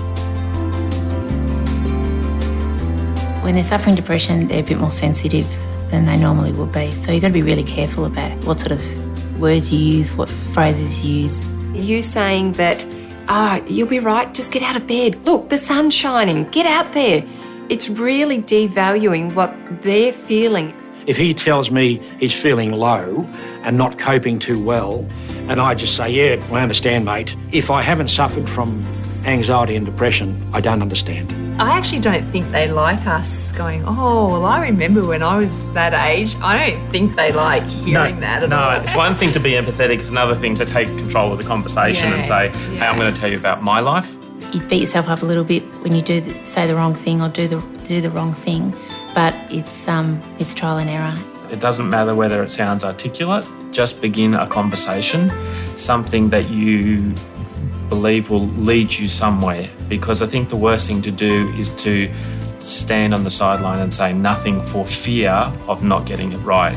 When they're suffering depression, they're a bit more sensitive than they normally would be. So you've got to be really careful about what sort of words you use, what phrases you use. You saying that, ah, you'll be right, just get out of bed. Look, the sun's shining, get out there. It's really devaluing what they're feeling. If he tells me he's feeling low and not coping too well, and I just say, Yeah, I understand, mate. If I haven't suffered from anxiety and depression, I don't understand. I actually don't think they like us going, oh, well, I remember when I was that age. I don't think they like hearing that at no, all. it's one thing to be empathetic, it's another thing to take control of the conversation Yeah, and say, hey, I'm going to tell you about my life. You beat yourself up a little bit when you do the, say the wrong thing or do the do the wrong thing, but it's um it's trial and error. It doesn't matter whether it sounds articulate, just begin a conversation, something that you believe will lead you somewhere. Because I think the worst thing to do is to stand on the sideline and say nothing for fear of not getting it right.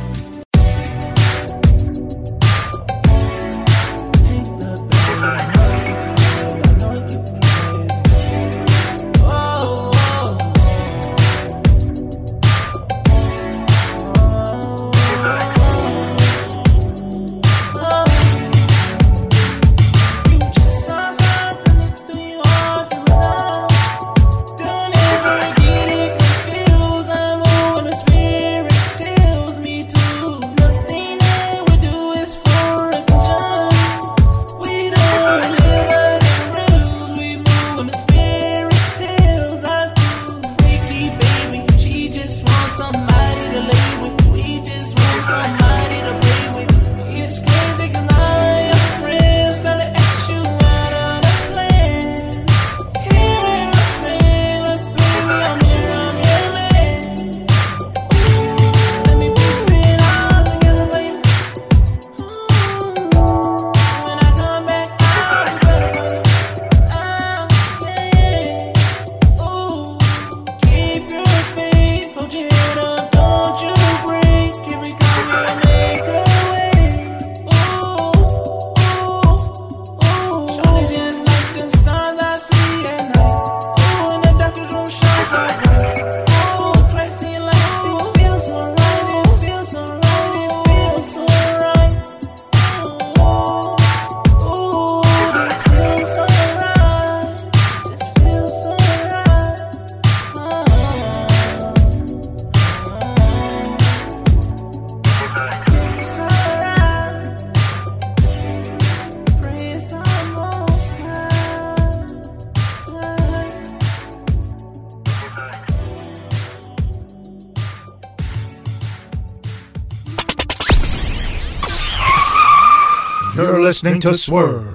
Listening to Swerve.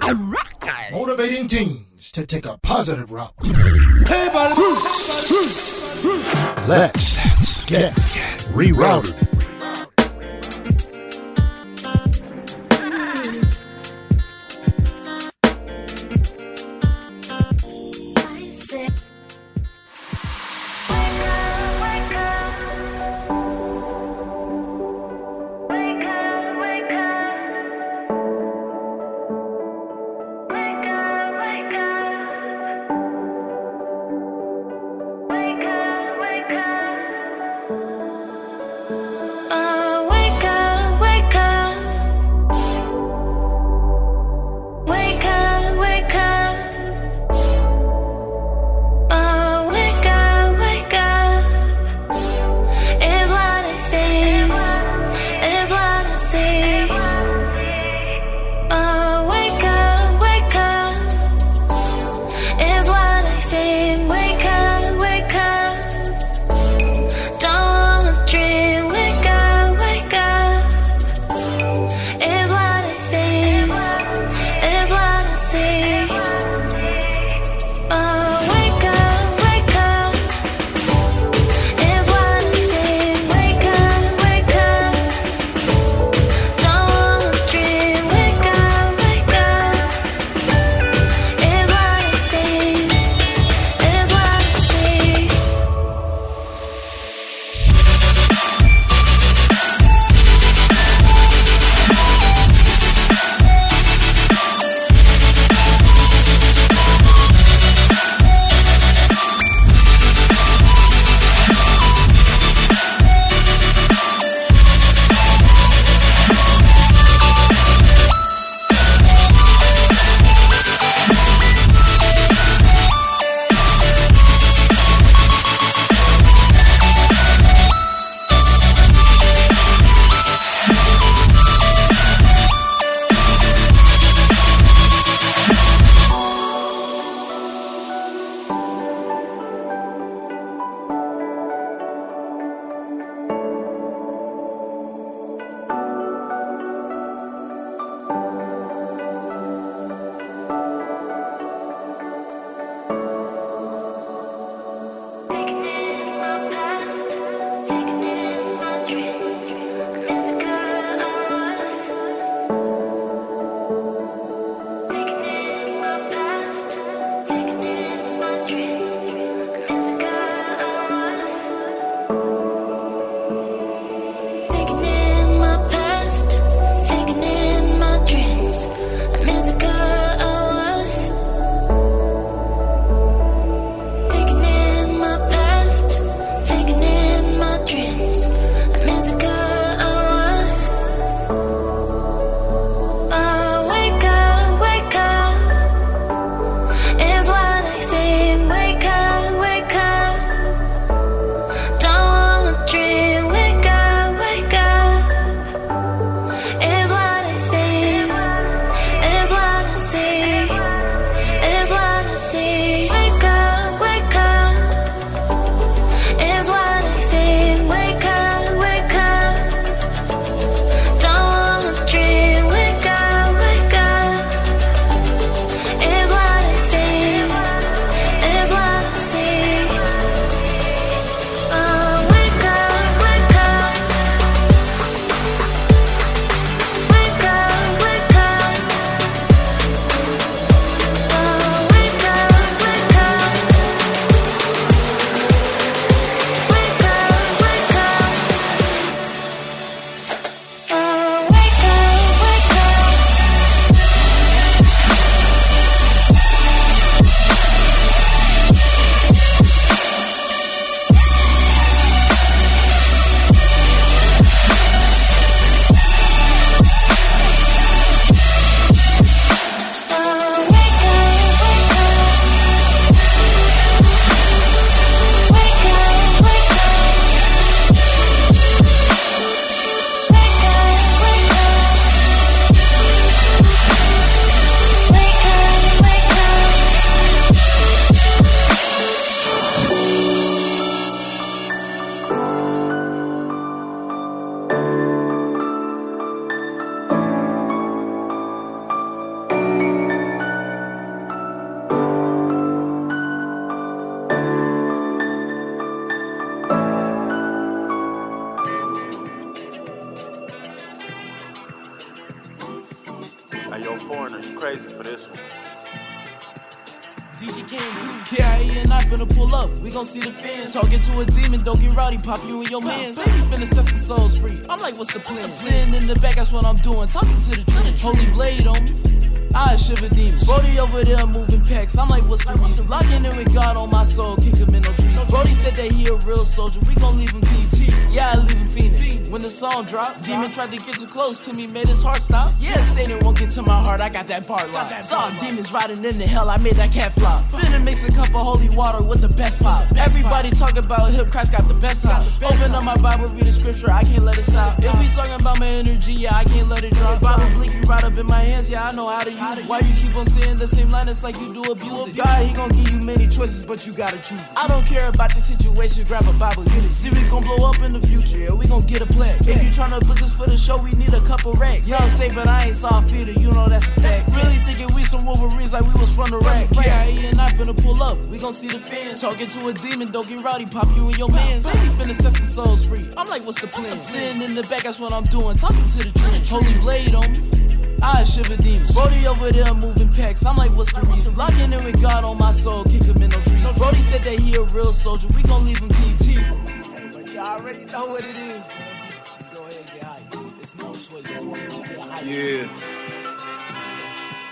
Motivating teens to take a positive route. Let's get rerouted. To me, made his heart stop. Yeah, Satan won't get to my heart. I got that part locked. Saw demons riding in the hell. I made that cat flop. Finna mix a cup of holy water with the best pop. Everybody talk about hip. Christ got the best hop. Open up my Bible, read the scripture. I can't let it stop. If we talking about my energy, yeah, I can't let it drop. Bible up in my hands. Yeah, I know how to use it. Why you keep on saying the same line? It's like you do abuse it. God, he gon' give you many choices, but you gotta choose it. I don't care about your situation. Grab a Bible, get it. See, we gon' blow up in the future. Yeah, we gon' get a plaque. If you tryna book us for the show, we need a couple racks. Y'all say, but I ain't soft feeder. You know that's a fact. Really thinking we some Wolverines like we was from the rack. KIE and I finna pull up. We gon' see the fans. Talking to a demon, don't get rowdy. Pop you in your mans. Say we finna set some souls free. I'm like, what's the plan? Sitting in the back, that's what I'm doing. Talking to the trench. Holy blade on me. I shiver demons. Brody over there moving packs. I'm like, what's the reason? Locking in with God on my soul, kick him in no trees. Brody said that he a real soldier. We gon' leave him TT. But y'all already know what it is. Go ahead and get hype. It's no choice for me to get hype. Yeah.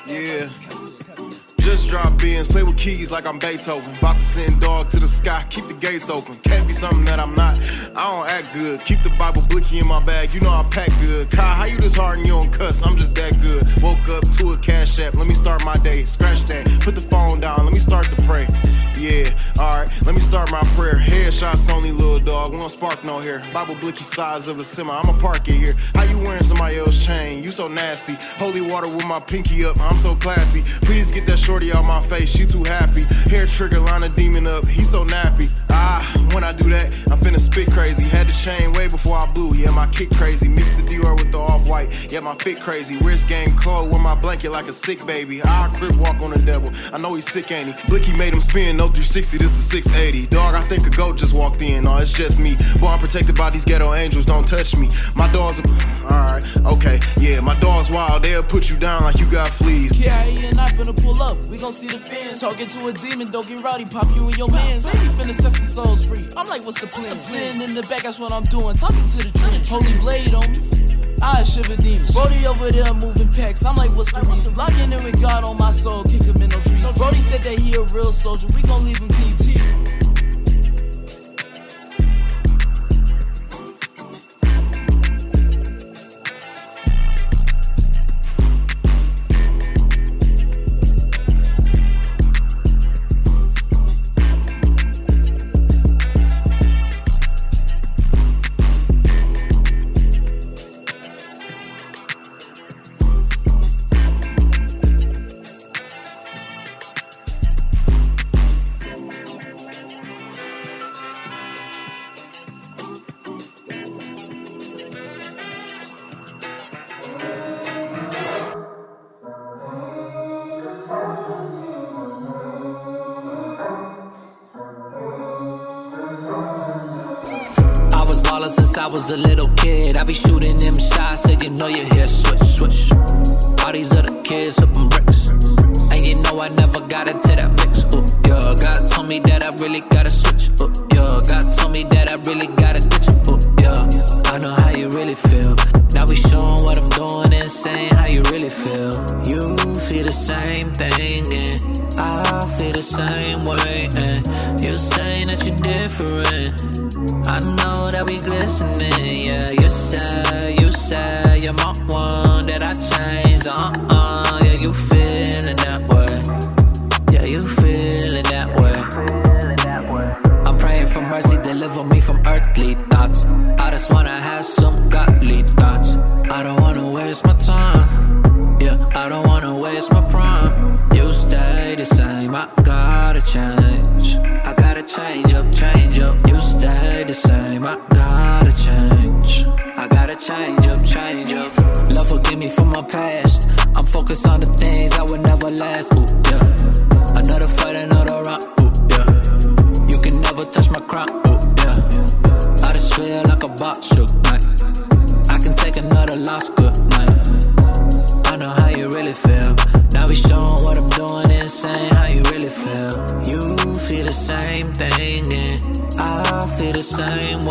Yeah. Drop beans, play with keys like I'm Beethoven. About to send dog to the sky, keep the gates open. Can't be something that I'm not. I don't act good. Keep the Bible blicky in my bag, you know I pack good. Kai, how you and you don't cuss? I'm just that good. Woke up to a cash app, let me start my day. Scratch that, put the phone down, let me start to pray. Yeah, alright, let me start my prayer. Headshots only, little dog. We don't spark no hair. Bible blicky size of a semi. I'ma park it here. How you wearing somebody else's chain? You so nasty. Holy water with my pinky up. I'm so classy. Please get that shorty out my face. She too happy. Hair trigger, line a demon up. He so nappy. Ah, when I do that, I'm finna spit crazy. Had the chain way before I blew. Yeah, my kick crazy. Mix the Dior with the off white. Yeah, my fit crazy. Wrist game cold with my blanket like a sick baby. I crip walk on the devil. I know he's sick, ain't he? Blicky made him spin. No 360, this is 680. Dog, I think a goat just walked in. No, it's just me. Boy, I'm protected by these ghetto angels. Don't touch me. My dog's a. Alright, okay. Yeah, my dog's wild. They'll put you down like you got fleas. KIE and I finna pull up. We gon' see the fans. Talking to a demon, don't get rowdy. Pop you in your we finna souls free. I'm like, what's the plan? Sitting in the back, that's what I'm doing. Talking to the trench. Holy blade on me. I shiver demons. Brody over there moving packs. I'm like, what's the reason? Locking in with God on my soul, kick him in no trees. Brody said that he a real soldier. We gon' leave him TT. I was a little kid. I be shooting them shots, so you know you hear swish, swish. All these other kids flipping bricks. And you know I never got into that mix. Ooh, yeah, God told me that I really gotta switch. Ooh, yeah, God told me that I really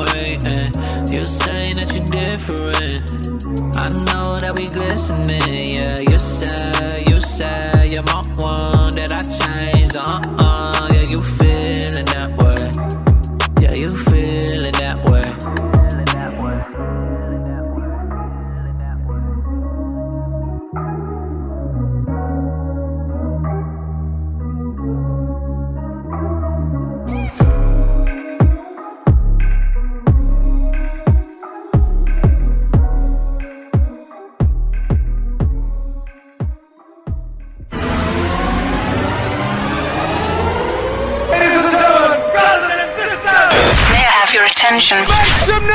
same way. And you saying that you're different. I know that we glistening. Yeah, you say, you say you're my one that I changed. Uh uh, yeah, you feeling that way. Yeah, you have your attention?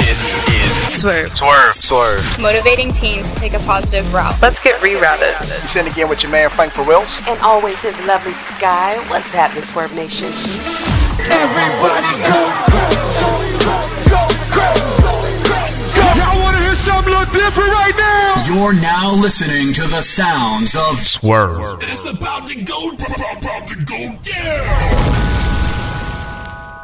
This is Swerve. Swerve. Swerve. Motivating teens to take a positive route. Let's get rerouted. You sitting again with your man Frank for reals? And always his lovely Sky. What's happening, Swerve Nation? Everybody go, Y'all wanna hear something a little different right now? You're now listening to the sounds of Swerve. It's about to go, about to go down.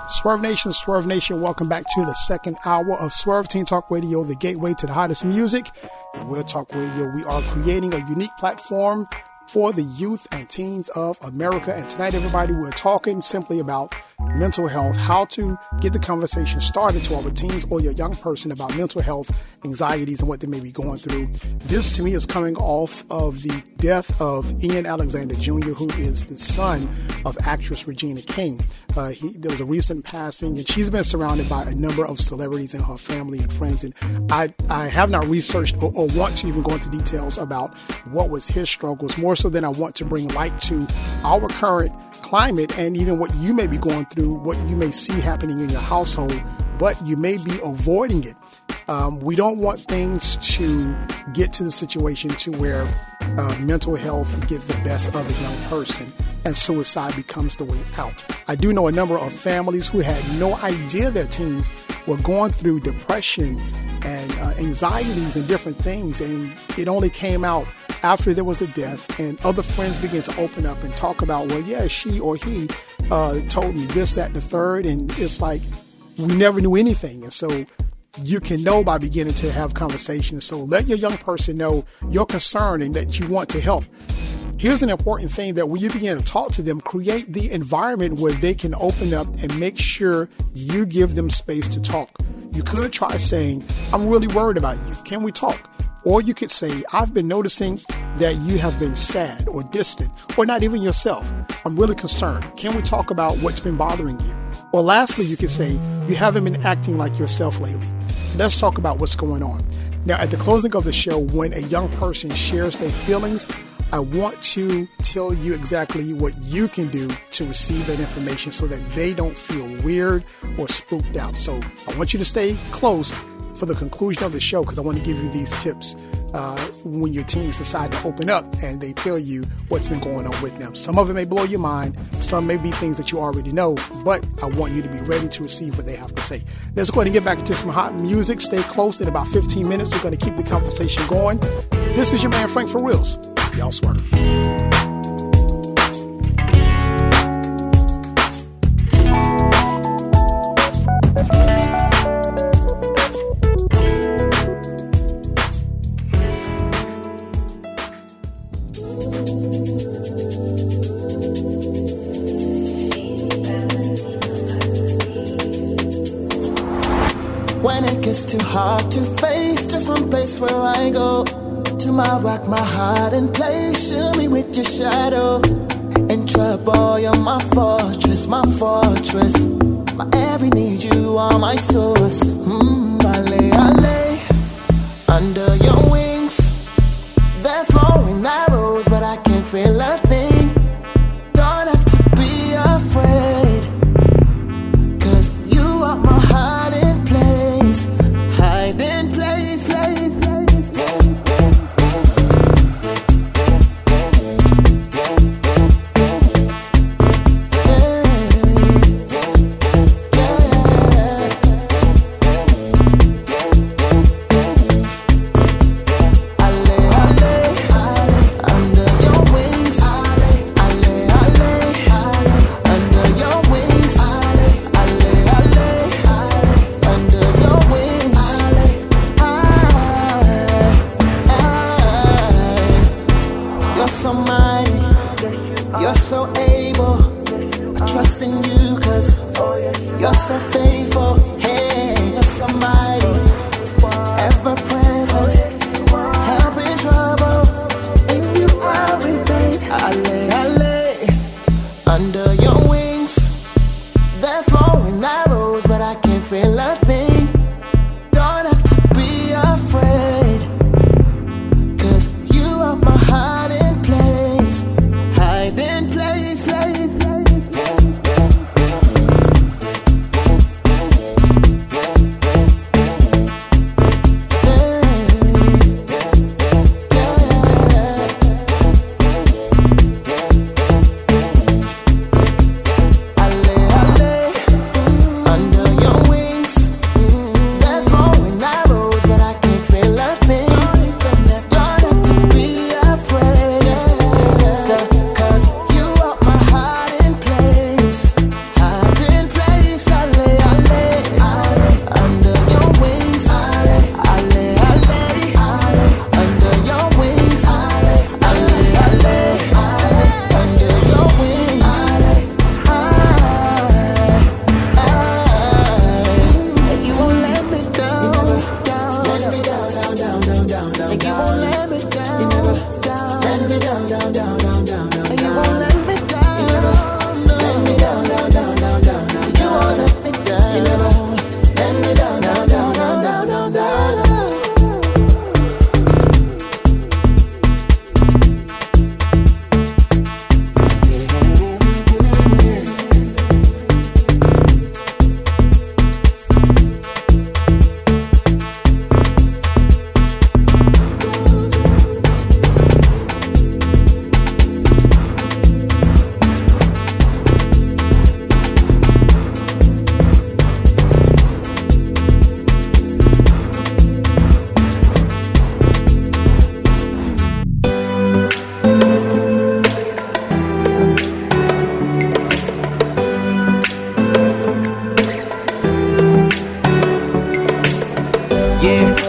Swerve Nation, Swerve Nation, welcome back to the second hour of Swerve Teen Talk Radio, the gateway to the hottest music. And We'll Talk Radio, we are creating a unique platform for the youth and teens of America. And tonight, everybody, we're talking simply about mental health, how to get the conversation started to our teens or your young person about mental health, anxieties, and what they may be going through. This, to me, is coming off of the death of Ian Alexander Jr., who is the son of actress Regina King. Uh, he, there was a recent passing, and she's been surrounded by a number of celebrities in her family and friends. And I, I have not researched or, or want to even go into details about what was his struggles, more so than I want to bring light to our current climate and even what you may be going through, what you may see happening in your household, but you may be avoiding it. Um, we don't want things to get to the situation to where uh, mental health get the best of a young person and suicide becomes the way out. I do know a number of families who had no idea their teens were going through depression and uh, anxieties and different things, and it only came out after there was a death, and other friends began to open up and talk about, well, yeah, she or he uh, told me this, that, and the third, and it's like we never knew anything, and so you can know by beginning to have conversations. So let your young person know your concern and that you want to help. Here's an important thing that when you begin to talk to them, create the environment where they can open up and make sure you give them space to talk. You could try saying, I'm really worried about you. Can we talk? Or you could say, I've been noticing that you have been sad or distant, or not even yourself. I'm really concerned. Can we talk about what's been bothering you? Or lastly, you could say, You haven't been acting like yourself lately. Let's talk about what's going on. Now, at the closing of the show, when a young person shares their feelings, I want to tell you exactly what you can do to receive that information so that they don't feel weird or spooked out. So I want you to stay close for the conclusion of the show because I want to give you these tips uh, when your teens decide to open up and they tell you what's been going on with them. Some of it may blow your mind, some may be things that you already know, but I want you to be ready to receive what they have to say. Let's go ahead and get back to some hot music. Stay close. In about 15 minutes, we're going to keep the conversation going. This is your man Frank for Reals. Y'all swerve. Too hard to face, just one place where I go. To my rock, my heart and place. Show me with your shadow. In trouble, you're my fortress, my fortress. My every need, you are my source. Mm, I lay,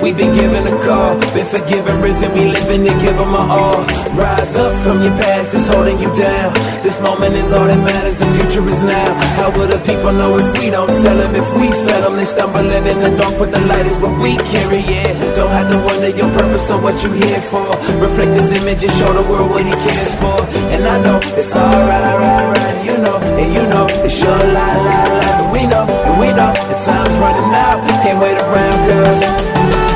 We've been given a call, been forgiven, risen, we living to give them our all. Rise up from your past, it's holding you down. This moment is all that matters, the future is now. How will the people know if we don't tell them? If we fed them, they stumbling in the dark, but the light is what we carry, yeah. Don't have to wonder your purpose or what you here for. Reflect this image and show the world what he cares for. And I know it's alright, right, right, you know, and you know, it's your lie, lie. But we know, and we know, the time's running out. Can't wait around, cause.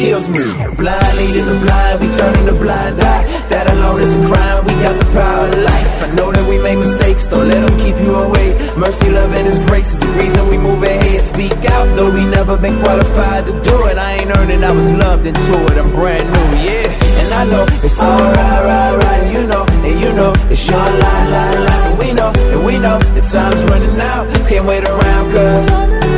Kills me. Blind leading the blind, we turning the blind eye. That alone is a crime. We got the power of life. I know that we make mistakes, don't let them keep you away. Mercy, love, and His grace is the reason we move ahead. Speak out, though we never been qualified to do it. I ain't earning, I was loved into it. I'm brand new, yeah. And I know it's alright, right, right. You know, and you know it's your lie, lie, lie. But we know, and we know the time's running out. Can't wait around, cause.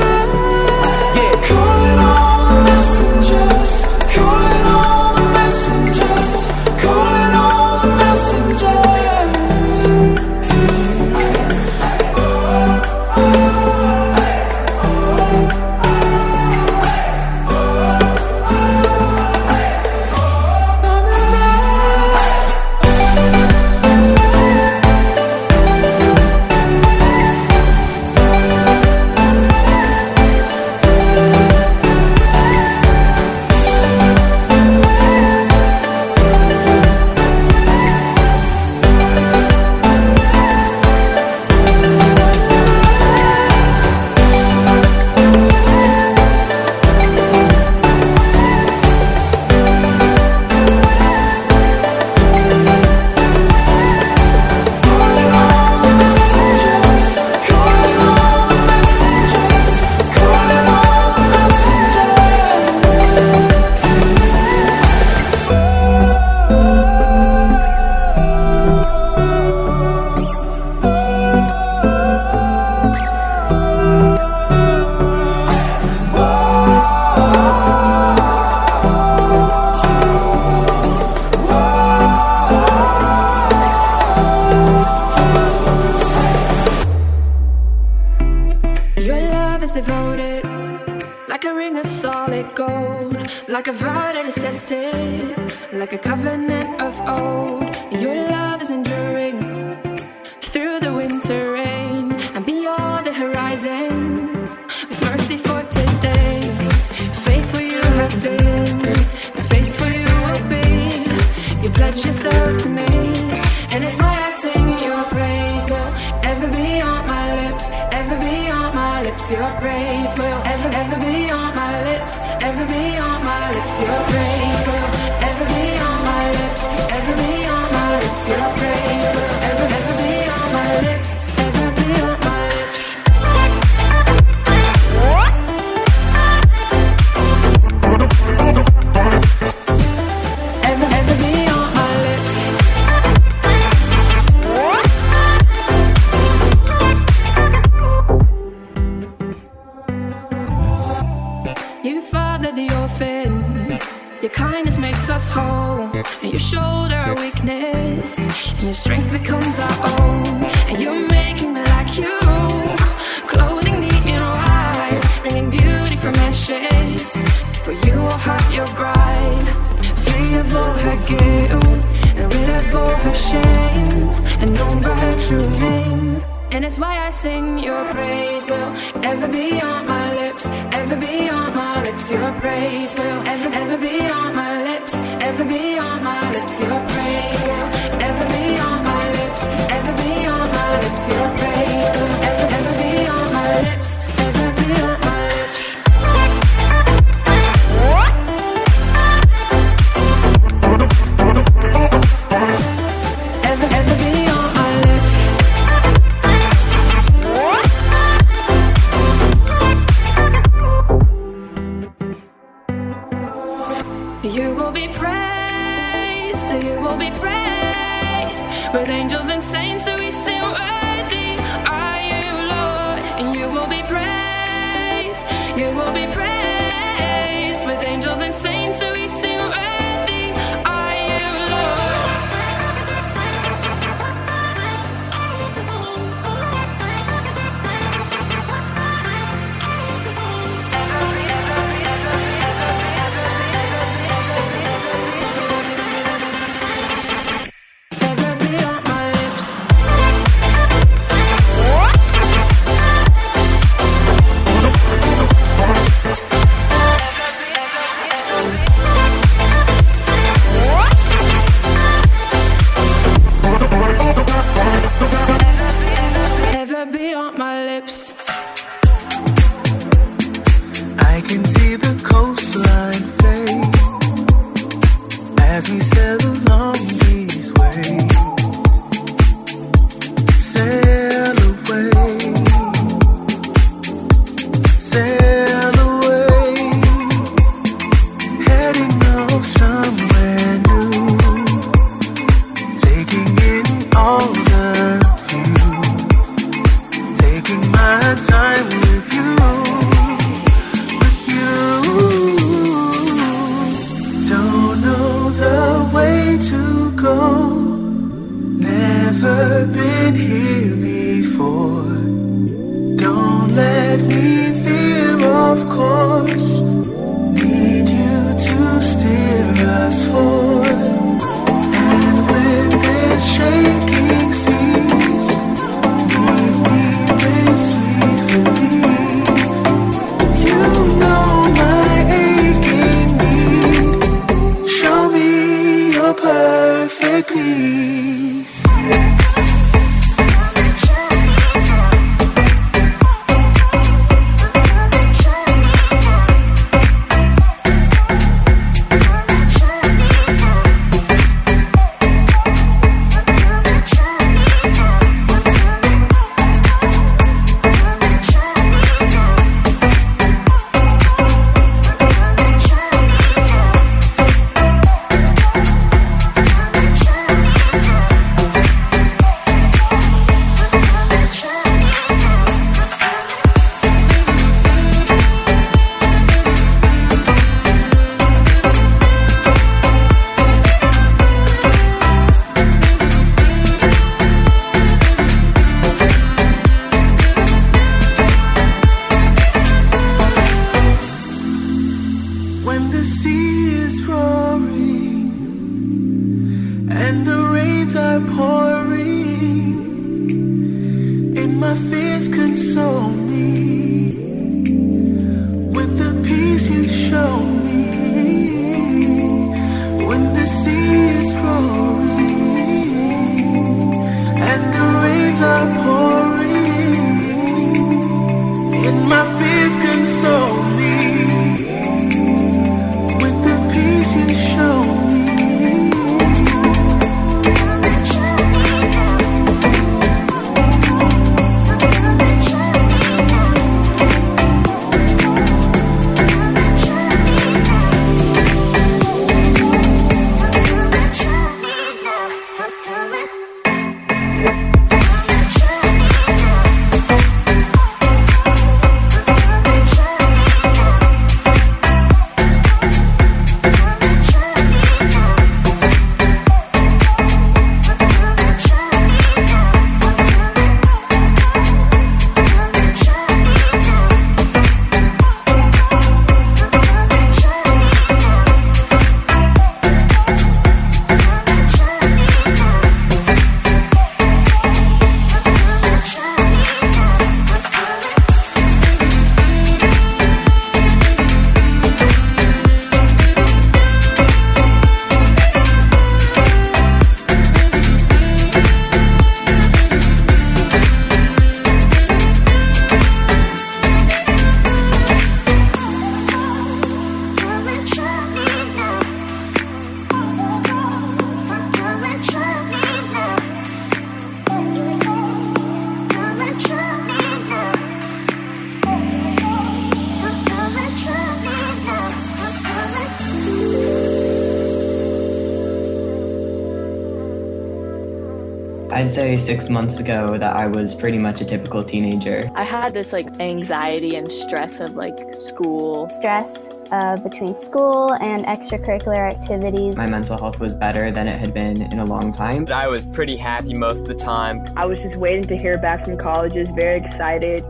Six months ago that I was pretty much a typical teenager. I had this like anxiety and stress of like school. Stress uh, between school and extracurricular activities. My mental health was better than it had been in a long time. I was pretty happy most of the time. I was just waiting to hear back from colleges, very excited.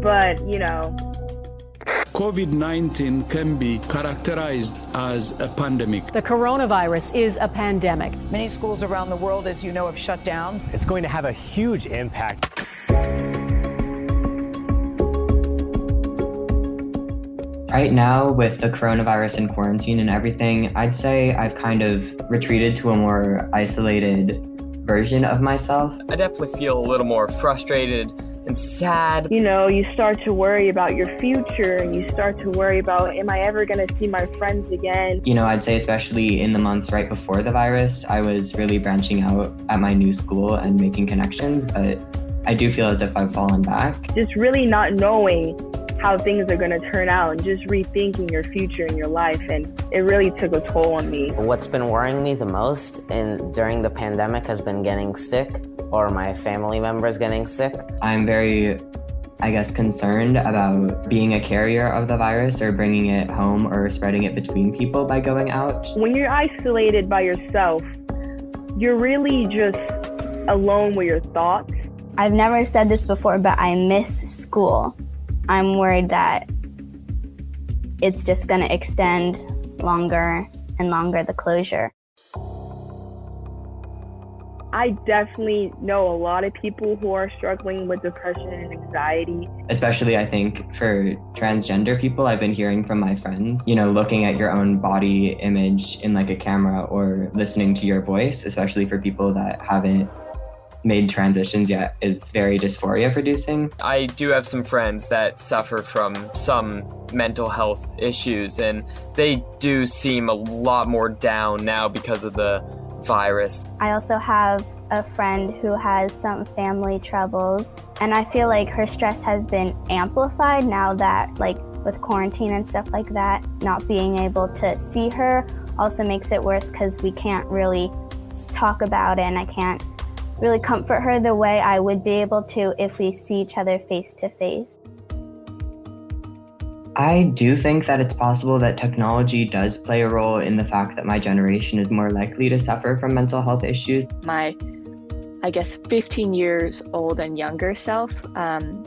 But, you know, COVID 19 can be characterized as a pandemic. The coronavirus is a pandemic. Many schools around the world, as you know, have shut down. It's going to have a huge impact. Right now, with the coronavirus and quarantine and everything, I'd say I've kind of retreated to a more isolated version of myself. I definitely feel a little more frustrated and sad. You know, you start to worry about your future and you start to worry about, am I ever going to see my friends again? You know, I'd say, especially in the months right before the virus, I was really branching out at my new school and making connections, but I do feel as if I've fallen back. Just really not knowing how things are going to turn out and just rethinking your future and your life and it really took a toll on me. What's been worrying me the most in during the pandemic has been getting sick or my family members getting sick. I'm very I guess concerned about being a carrier of the virus or bringing it home or spreading it between people by going out. When you're isolated by yourself, you're really just alone with your thoughts. I've never said this before, but I miss school. I'm worried that it's just going to extend longer and longer the closure. I definitely know a lot of people who are struggling with depression and anxiety. Especially, I think, for transgender people, I've been hearing from my friends, you know, looking at your own body image in like a camera or listening to your voice, especially for people that haven't made transitions yet is very dysphoria producing. I do have some friends that suffer from some mental health issues, and they do seem a lot more down now because of the virus. I also have a friend who has some family troubles, and I feel like her stress has been amplified now that, like, with quarantine and stuff like that, not being able to see her also makes it worse because we can't really talk about it, and I can't really comfort her the way I would be able to if we see each other face to face. I do think that it's possible that technology does play a role in the fact that my generation is more likely to suffer from mental health issues. My, I guess, 15 years old and younger self um,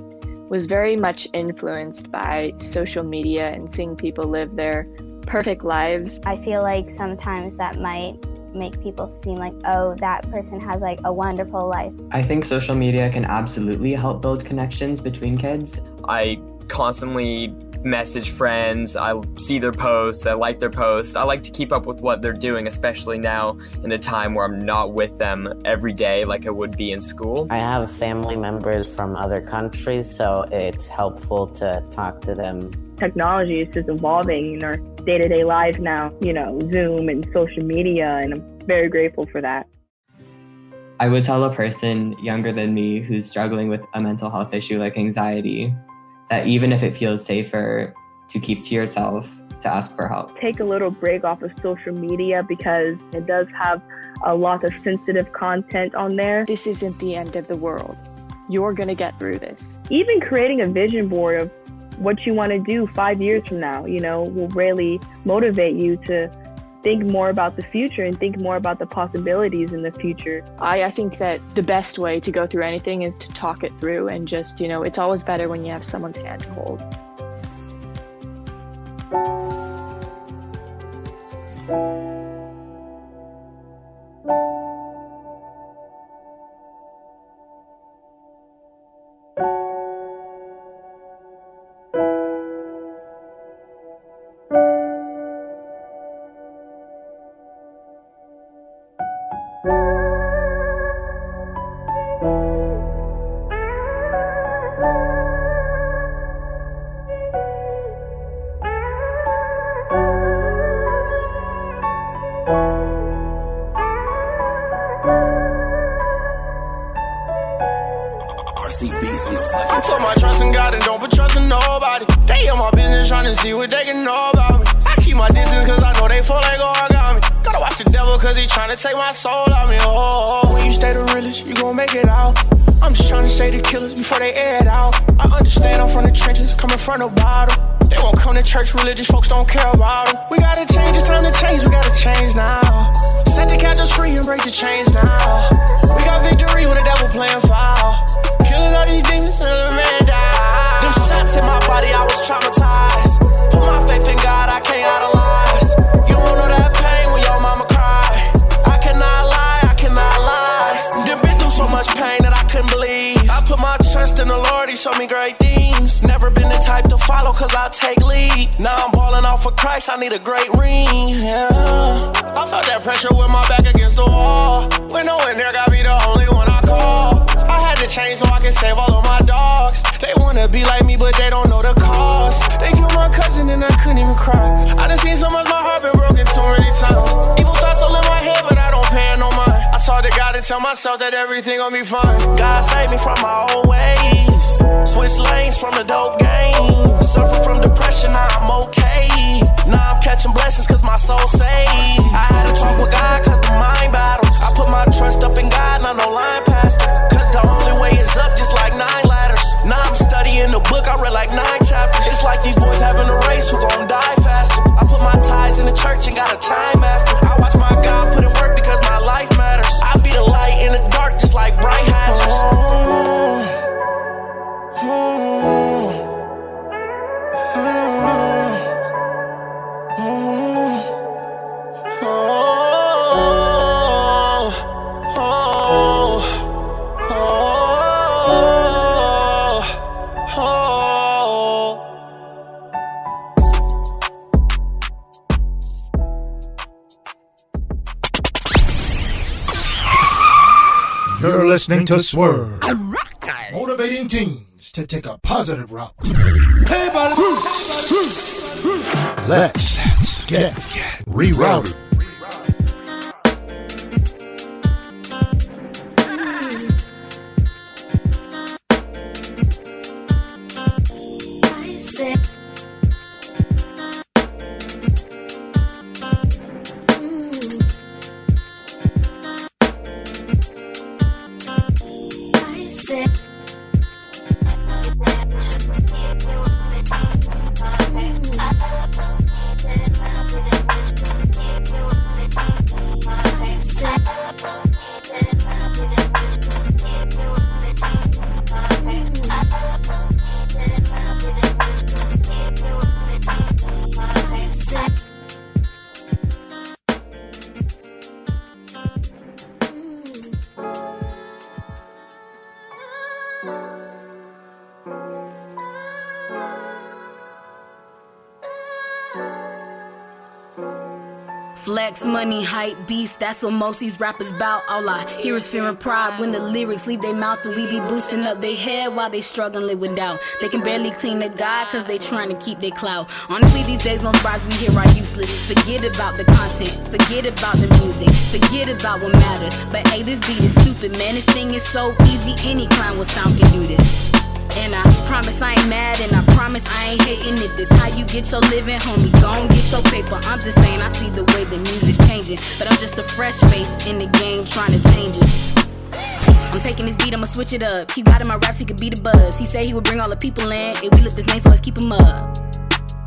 was very much influenced by social media and seeing people live their perfect lives. I feel like sometimes that might make people seem like, oh, that person has like a wonderful life. I think social media can absolutely help build connections between kids. I constantly message friends, I see their posts, I like their posts. I like to keep up with what they're doing, especially now in a time where I'm not with them every day like I would be in school. I have family members from other countries, so it's helpful to talk to them. Technology is just evolving in our day to day lives now, you know, Zoom and social media, and I'm very grateful for that. I would tell a person younger than me who's struggling with a mental health issue like anxiety that even if it feels safer to keep to yourself, to ask for help. Take a little break off of social media because it does have a lot of sensitive content on there. This isn't the end of the world. You're going to get through this. Even creating a vision board of what you want to do five years from now, you know, will really motivate you to think more about the future and think more about the possibilities in the future. I, I think that the best way to go through anything is to talk it through and just, you know, it's always better when you have someone's hand to hold. I cause I know they full like origami. Gotta watch the devil cause he trying to take my soul out me. Oh, when you stay the realest, you gon' make it out. I'm just trying to say the killers before they air it out. I understand I'm from the trenches, coming from the bottom. They won't come to church, religious folks don't care about them. We gotta change, it's time to change, we gotta change now. Set the captives free and break the chains now. We got victory when the devil playing foul. Killing all these demons till the man die. Them shots in my body, I was traumatized. Put my faith in God, I can't idolize. Showed me great things. Never been the type to follow, cause I take lead. Now I'm balling off for Christ, I need a great ring. Yeah. I felt that pressure with my back against the wall. When no one there got me the only one I call. I had to change so I can save all of my dogs. They wanna be like me, but they don't know the cost. They killed my cousin and I couldn't even cry. I done seen so much, my heart been broken too many times. Evil thoughts all in my head, but I don't pay no mind. Talk to God and tell myself that everything gon' be fine. God save me from my old ways. Switch lanes from the dope game. Suffer from depression, now I'm okay. Now I'm catching blessings cause my soul saved. I had to talk with God cause the mind battles. I put my trust up in God, not no line pastor. Cause the only way is up, just like nine ladders. Now I'm studying the book, I read like nine chapters. It's like these boys having a race, who gon' die faster. I put my ties in the church and got a time after. I watch my God put in work life matters. I be the light in the dark, just like bright You're listening to Swerve, motivating teens to take a positive route. Hey, buddy. Let's get rerouted. Money, hype, beast, that's what most these rappers bout. All I hear is fear and pride when the lyrics leave their mouth, but we be boosting up their head while they struggling with doubt. They can barely clean the guy cause they trying to keep their clout. Honestly, these days, most bars we hear are useless. Forget about the content, forget about the music, forget about what matters. But hey, this beat is stupid, man. This thing is so easy, any clown with sound can do this. And I promise I ain't mad, and I promise I ain't hating. If this how you get your living, homie, gon' get your paper. I'm just saying I see the changing, but I'm just a fresh face in the game trying to change it. I'm taking this beat, I'ma switch it up. He in my raps, he could beat the buzz. He said he would bring all the people in, and we lift his name, so let's keep him up.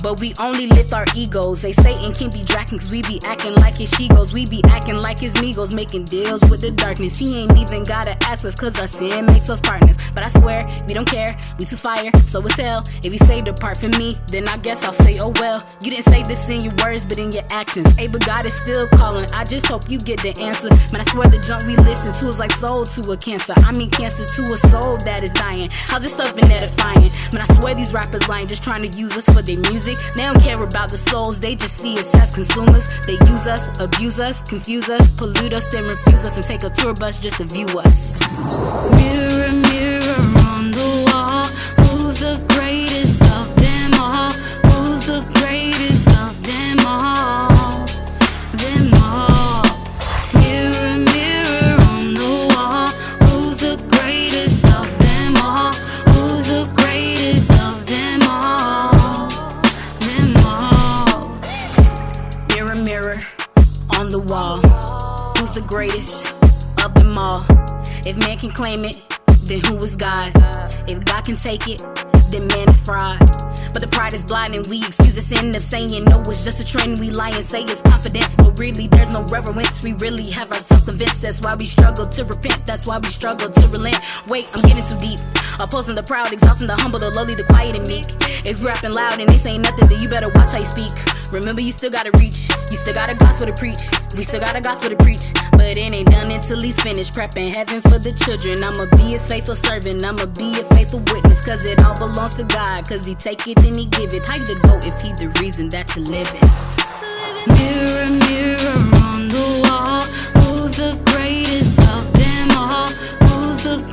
But we only lift our egos. They Satan can be dragging cause we be acting like his she goes. We be acting like his Migos, making deals with the darkness. He ain't even gotta ask us cause our sin makes us partners. But I swear, we don't care, we too fire, so it's hell. If you say depart from me, then I guess I'll say, oh well. You didn't say this in your words, but in your actions. Hey, but God is still calling. I just hope you get the answer. Man, I swear the junk we listen to is like soul to a cancer. I mean, cancer to a soul that is dying. How's this stuff been edifying? Man, I swear these rappers lying, just trying to use us for their music. They don't care about the souls, they just see us as consumers. They use us, abuse us, confuse us, pollute us, then refuse us and take a tour bus just to view us. Mirror, mirror on the wall, wall. Who's the greatest of them all? If man can claim it, then who is God? If God can take it, then man is fraud. But the pride is blind and we excuse us end up saying no, it's just a trend. We lie and say it's confidence, but really there's no reverence. We really have ourselves convinced. That's why we struggle to repent. That's why we struggle to relent. Wait, I'm getting too deep. Opposing the proud, exalting the humble, the lowly, the quiet and meek. If you rapping loud and this ain't nothing, then you better watch how you speak. Remember, you still gotta reach. You still got a gospel to preach. We still got a gospel to preach. But it ain't done until he's finished prepping heaven for the children. I'ma be his faithful servant. I'ma be a faithful witness. Cause it all belongs to God. Cause he take it then he give it. How you go if he the reason that you living? Mirror, mirror on the wall, who's the greatest of them all? Who's the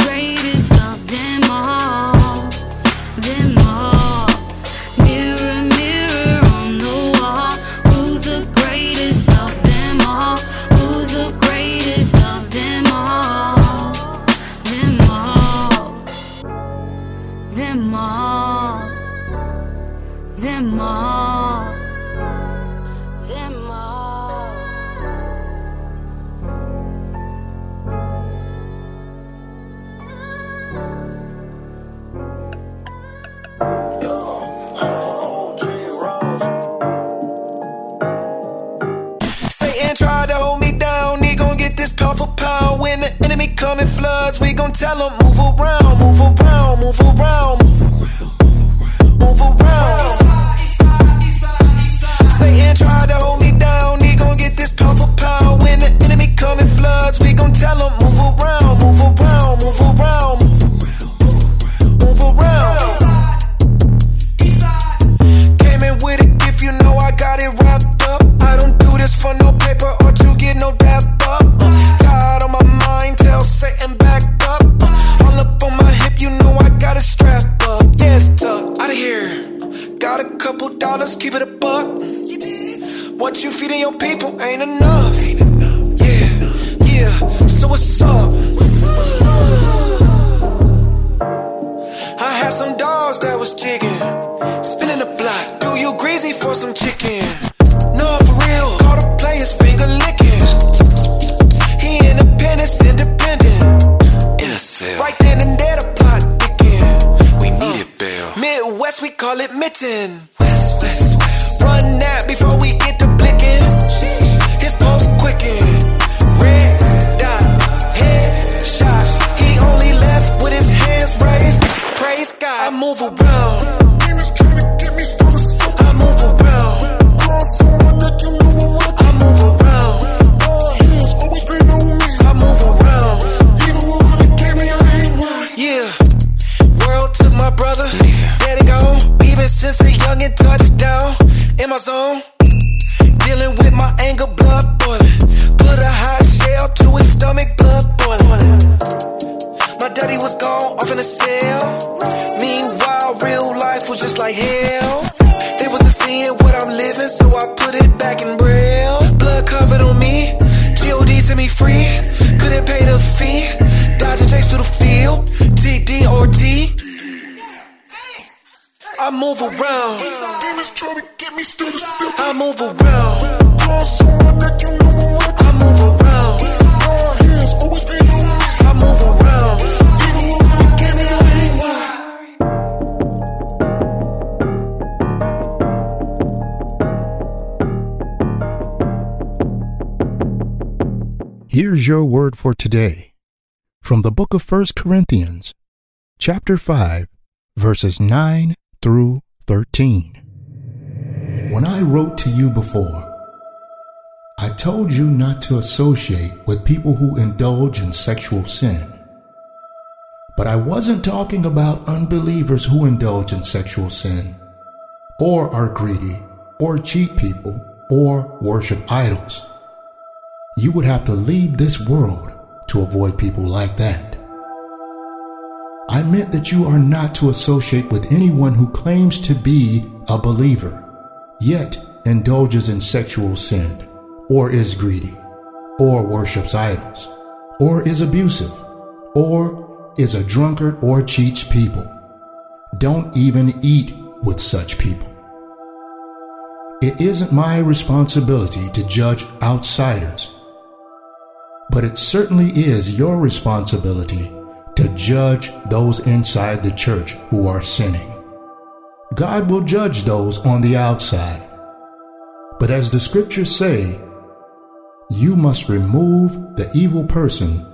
in floods, we gon' tell him move around, move around, move around, move around. Satan tried to hold me down, he gon' get this pound for pound. When the enemy come in floods, we gon' tell him move around, move around, move around, move around. Couple dollars, keep it a buck. What you feeding your people ain't enough. Yeah, yeah. So what's up? I had some dogs that was jigging, spinning the block. Do you greasy for some chicken? No, for real. Call the players finger licking. He independent, independent. In a cell. Right then and there, the plot thicken. We needed bail. Midwest, we call it mitten. Your word for today from the book of 1 Corinthians, chapter 5, verses 9 through 13. When I wrote to you before, I told you not to associate with people who indulge in sexual sin. But I wasn't talking about unbelievers who indulge in sexual sin, or are greedy, or cheat people, or worship idols. You would have to leave this world to avoid people like that. I meant that you are not to associate with anyone who claims to be a believer, yet indulges in sexual sin, or is greedy, or worships idols, or is abusive, or is a drunkard or cheats people. Don't even eat with such people. It isn't my responsibility to judge outsiders, but it certainly is your responsibility to judge those inside the church who are sinning. God will judge those on the outside. But as the scriptures say, you must remove the evil person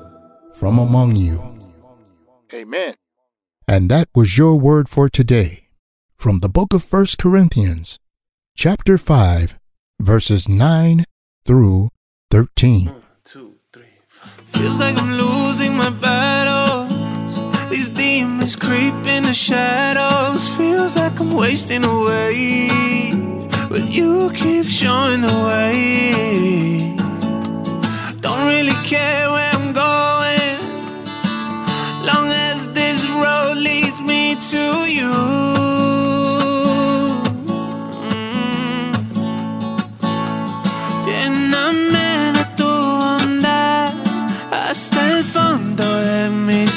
from among you. Amen. And that was your word for today from the book of 1 Corinthians, chapter 5, verses 9 through 13. Feels like I'm losing my battles. These demons creep in the shadows. Feels like I'm wasting away. But you keep showing the way. Don't really care where I'm going. Long as this road leads me to you.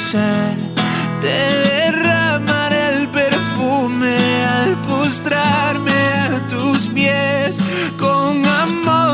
Te derramaré el perfume al postrarme a tus pies con amor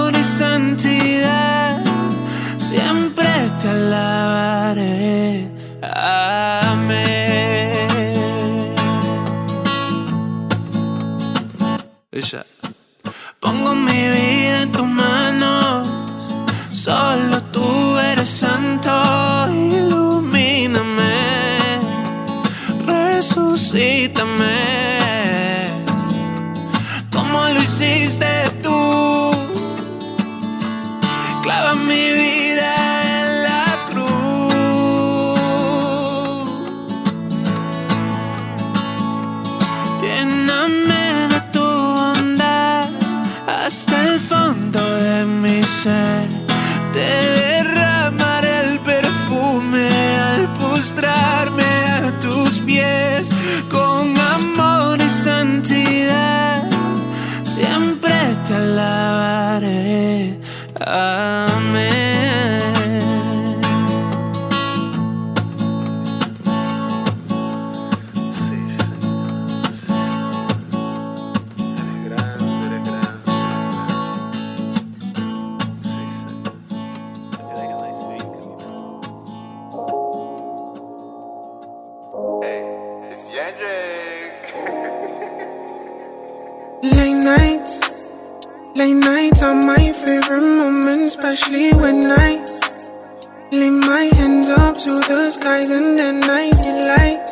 skies and then I delight,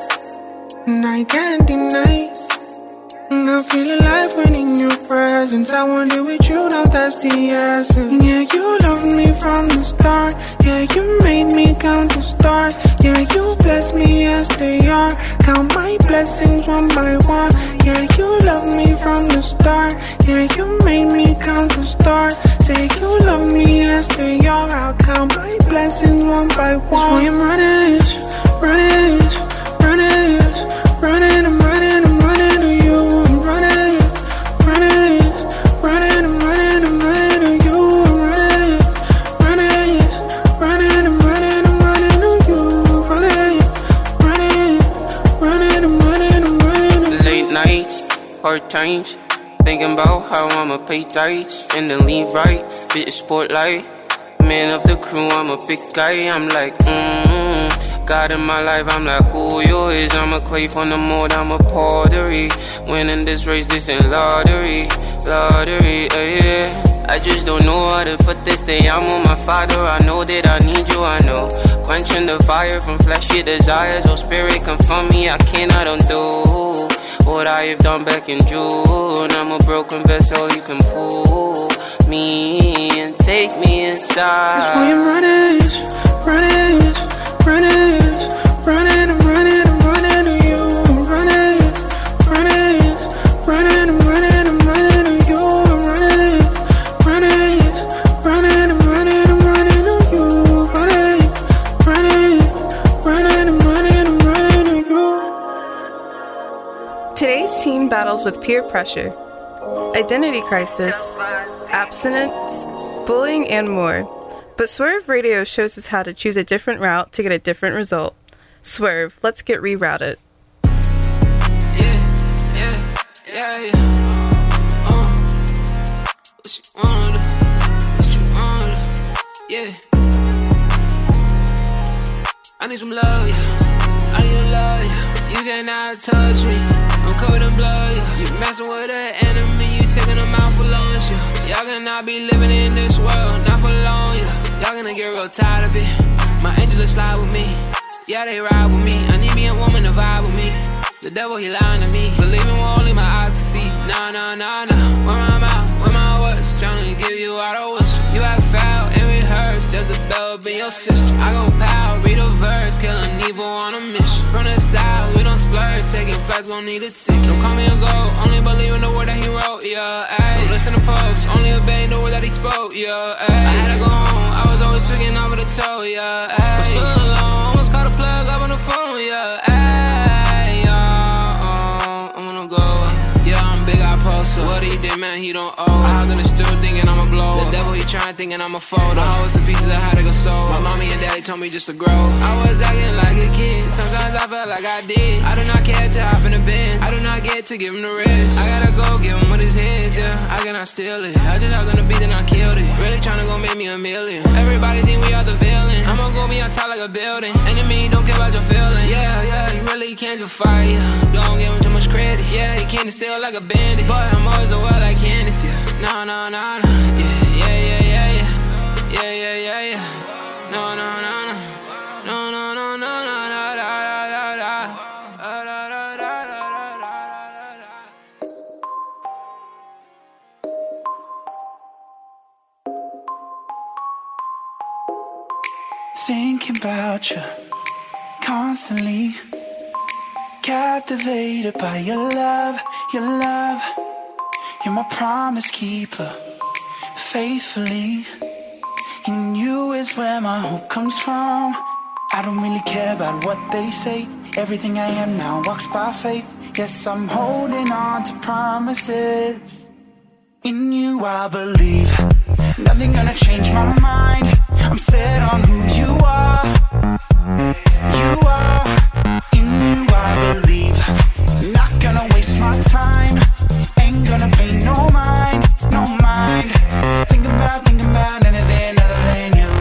and I can't deny. I feel alive when in your presence. I want it with you, now that's the essence. Yeah, you loved me from the start. Yeah, you made me count the stars. Yeah, you bless me as they are. Count my blessings one by one. Yeah, you love me from the start. Yeah, you made me count the stars. Say you love me as they are. I'll count my blessings one by one. That's why I'm running, running, running, running. Hard. Thinking about how I'ma pay tithes and then leave right. Bit of spotlight. Man of the crew, I'm a big guy. I'm like, mmm. God in my life, I'm like, who you is? I'm a clay from the mold, I'm a pottery. Winning this race, this ain't lottery. Lottery, yeah. I just don't know how to put this day. I'm on my father, I know that I need you, I know. Quenching the fire from fleshy desires. Oh, spirit, come from me, I cannot undo what I have done back in June. I'm a broken vessel, you can pull me and take me inside. That's why I'm running, running, battles with peer pressure, identity crisis, abstinence, bullying, and more. But Swerve Radio shows us how to choose a different route to get a different result. Swerve, let's get rerouted. Yeah, yeah. Uh, what you wanna? What you wanna? Yeah. I need some love, yeah. I need a love, yeah. You cannot touch me. I'm cold and blood. You messing with an enemy, you taking them out for lunch, yeah. Y'all cannot be living in this world, not for long, yeah. Y'all gonna get real tired of it. My angels will slide with me. Yeah, they ride with me. I need me a woman to vibe with me. The devil, he lying to me. Believing what only my eyes can see. Nah, nah, nah, nah. Where my mouth, where my words? Trying to give you all the your sister. I go pow, read a verse. Killing evil on a mission. From the side, we don't splurge. Taking flights, gon' need a ticket. Don't call me a goat. Only believe in the word that he wrote, yeah. Ayy. Listen to posts. Only obey the word that he spoke, yeah. Ayy. I had to go home. I was always tricking out the toe, yeah. Ayy. Was feeling alone. Almost caught a plug up on the phone, yeah. Ayy. What he did, man, he don't owe. I hopped in the still thinking I'm a blow. The devil, he trying thinking I'm a fold. I was the pieces I had to go sold. My mommy and daddy told me just to grow. I was acting like a kid. Sometimes I felt like I did. I do not care to hop in the bins. I do not get to give him the rest. I gotta go give him with his heads, yeah. I cannot steal it. I just hopped on the beat and I killed it. Really trying to go make me a million. Everybody think we are the villains. I'ma go be on top like a building. Enemy don't care about your feelings. Yeah, yeah, you really can't just fight, yeah. Don't give him credit. Yeah, he can't steal like a bandit. Boy, I'm always a well like Candace, yeah. No, no, no, no. Yeah, yeah, yeah, yeah, yeah. Yeah, yeah, yeah, yeah. No, no, no, no. No, no, no, no, no, no, da, da, da, da. Thinking about you constantly. Captivated by your love, your love. You're my promise keeper, faithfully. In you is where my hope comes from. I don't really care about what they say. Everything I am now walks by faith. Yes, I'm holding on to promises. In you I believe. Nothing gonna change my mind. I'm set on who you are. You are. My time. Ain't gonna pay no mind, no mind. Think about, anything other than you.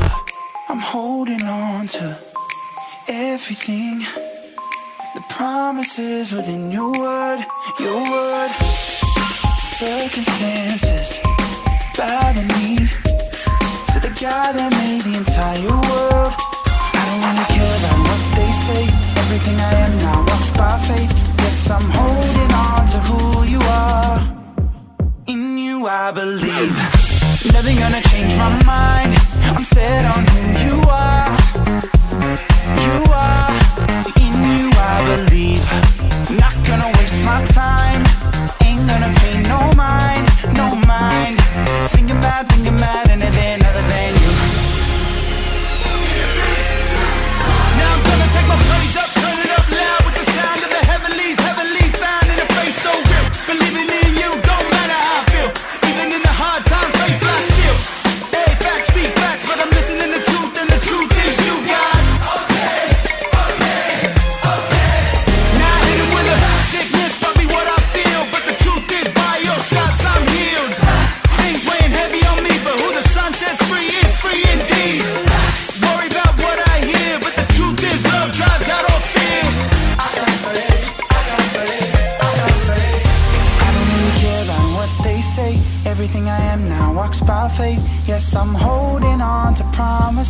I'm holding on to everything. The promises within your word, your word. Circumstances bother me to the God that made the entire world. I don't really care about what they say. Everything I am now walks by faith. I'm holding on to who you are. In you, I believe. Nothing gonna change my mind. I'm set on who you are. You are. In you, I believe. Not gonna waste my time. Ain't gonna pay no mind, no mind.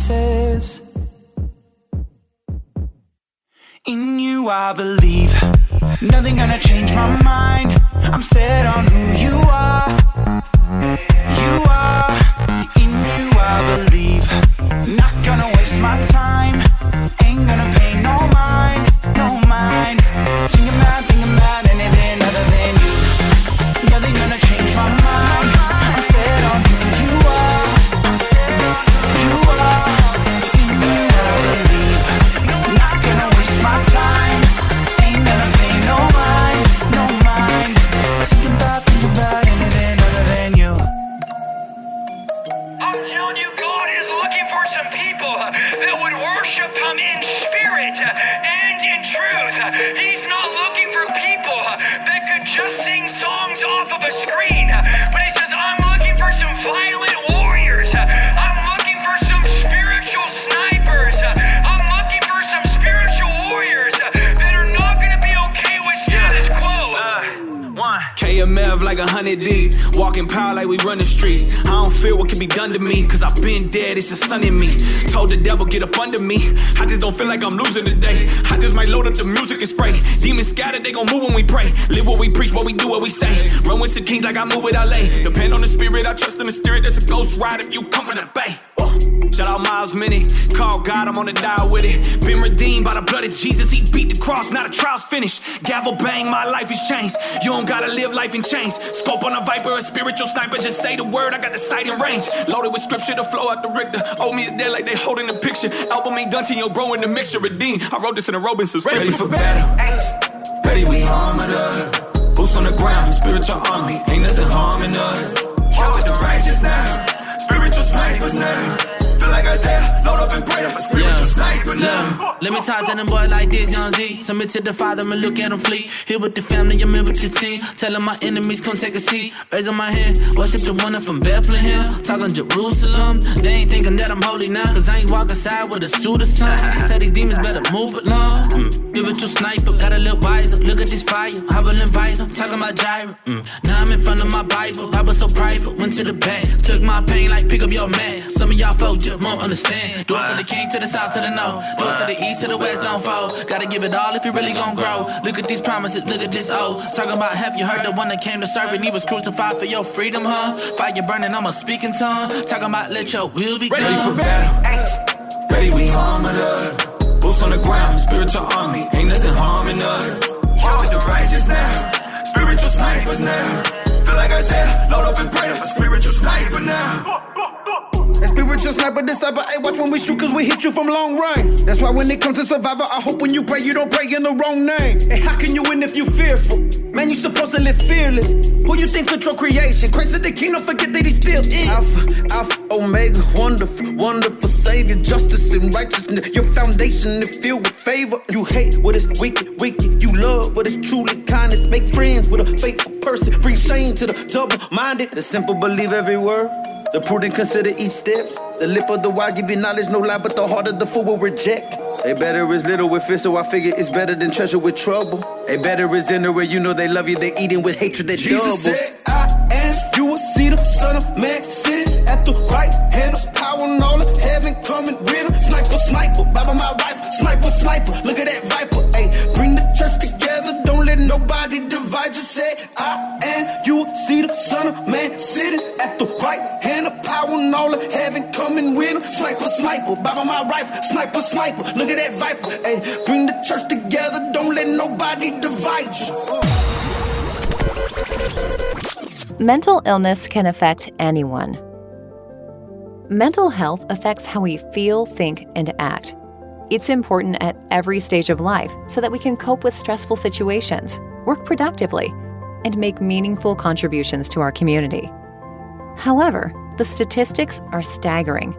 Promises. In you, I believe. Nothing gonna change my mind. I'm set on who you are. It's the sun in me. Told the devil, get up under me. I just don't feel like I'm losing today. I just might load up the music and spray. Demons scattered, they gon' move when we pray. Live what we preach, what we do, what we say. Run with the kings like I move with LA. Depend on the spirit, I trust in the spirit. That's a ghost ride if you come from the bay. Shout out Miles Minnick. Call God, I'm on the dial with it. Been redeemed by the blood of Jesus. He beat the cross, now the trial's finished. Gavel bang, my life is changed. You don't gotta live life in chains. Scope on a viper, a spiritual sniper. Just say the word, I got the sight in range. Loaded with scripture to flow out the Richter. Owe me is dead like they holding the picture. Album ain't done till yo, bro, in the mixture. Redeemed. I wrote this in a Robinson. Ready for battle. Ready, we armored up. Boots on the ground, spiritual army. Ain't nothing harming us. Walk with the righteous now. Spiritual snipers now. Like I said, load up and pray to my spiritual sniper now. Let me talk to them boys like this, young Z. Submit to the father and look at them flee. Here with the family, I'm in with the team. Telling my enemies, come take a seat. Raising my hand, worship the one from Bethlehem. Talking Jerusalem. They ain't thinking that I'm holy now, cause I ain't walking side with a suit or something. Tell these demons better move along. Mm. Spiritual sniper, got a little wiser. Look at this fire, I will invite them. Talking about gyro. Mm. Now I'm in front of my Bible. Bible so private, went to the back. Took my pain like pick up your mat. Some of y'all folks just won't understand. Do it from the king to the south to the north. Do it to the east to the west, don't fall. Gotta give it all if you really gon' grow. Look at these promises, look at this old. Talking about have you heard the one that came to serve and he was crucified for your freedom, huh? Fire burning, I'm a speaking tongue. Talking about let your will be Ready done. for battle. Ready, we armored up. Boots on the ground, spiritual army. Ain't nothing harming us. Walk with the righteous now. Spiritual snipers now. Feel like I said, load up and pray to my spiritual sniper now. A spiritual sniper disciple, hey, watch when we shoot, cause we hit you from long range. That's why when it comes to survival, I hope when you pray, you don't pray in the wrong name. And how can you win if you fearful? Man, you supposed to live fearless. Who you think control creation? Christ of the kingdom, forget that he's still in. Alpha, Alpha, Omega, wonderful, wonderful Savior, justice and righteousness. Your foundation is filled with favor. You hate what is wicked, wicked. You love what is truly kindness. Make friends with a faithful person. Bring shame to the double-minded. The simple believe every word. The prudent consider each steps. The lip of the wise give you knowledge, no lie, but the heart of the fool will reject. A better is little with fear, so I figure it's better than treasure with trouble. A better is in the way you know they love you, they eating with hatred that Jesus doubles. said, I am, you will see the Son of Man sitting at the right hand of power and all of heaven coming with him. Sniper, sniper, Bible my rifle, sniper, sniper, look at that viper. Hey, bring the church together, don't let nobody divide. Just say, I and all of heaven coming with him. Sniper, sniper, Bible my rifle, sniper, sniper, look at that viper. Hey, bring the church together, don't let nobody divide you. Mental illness can affect anyone. Mental health affects how we feel, think, and act. It's important at every stage of life so that we can cope with stressful situations, work productively, and make meaningful contributions to our community. However, the statistics are staggering.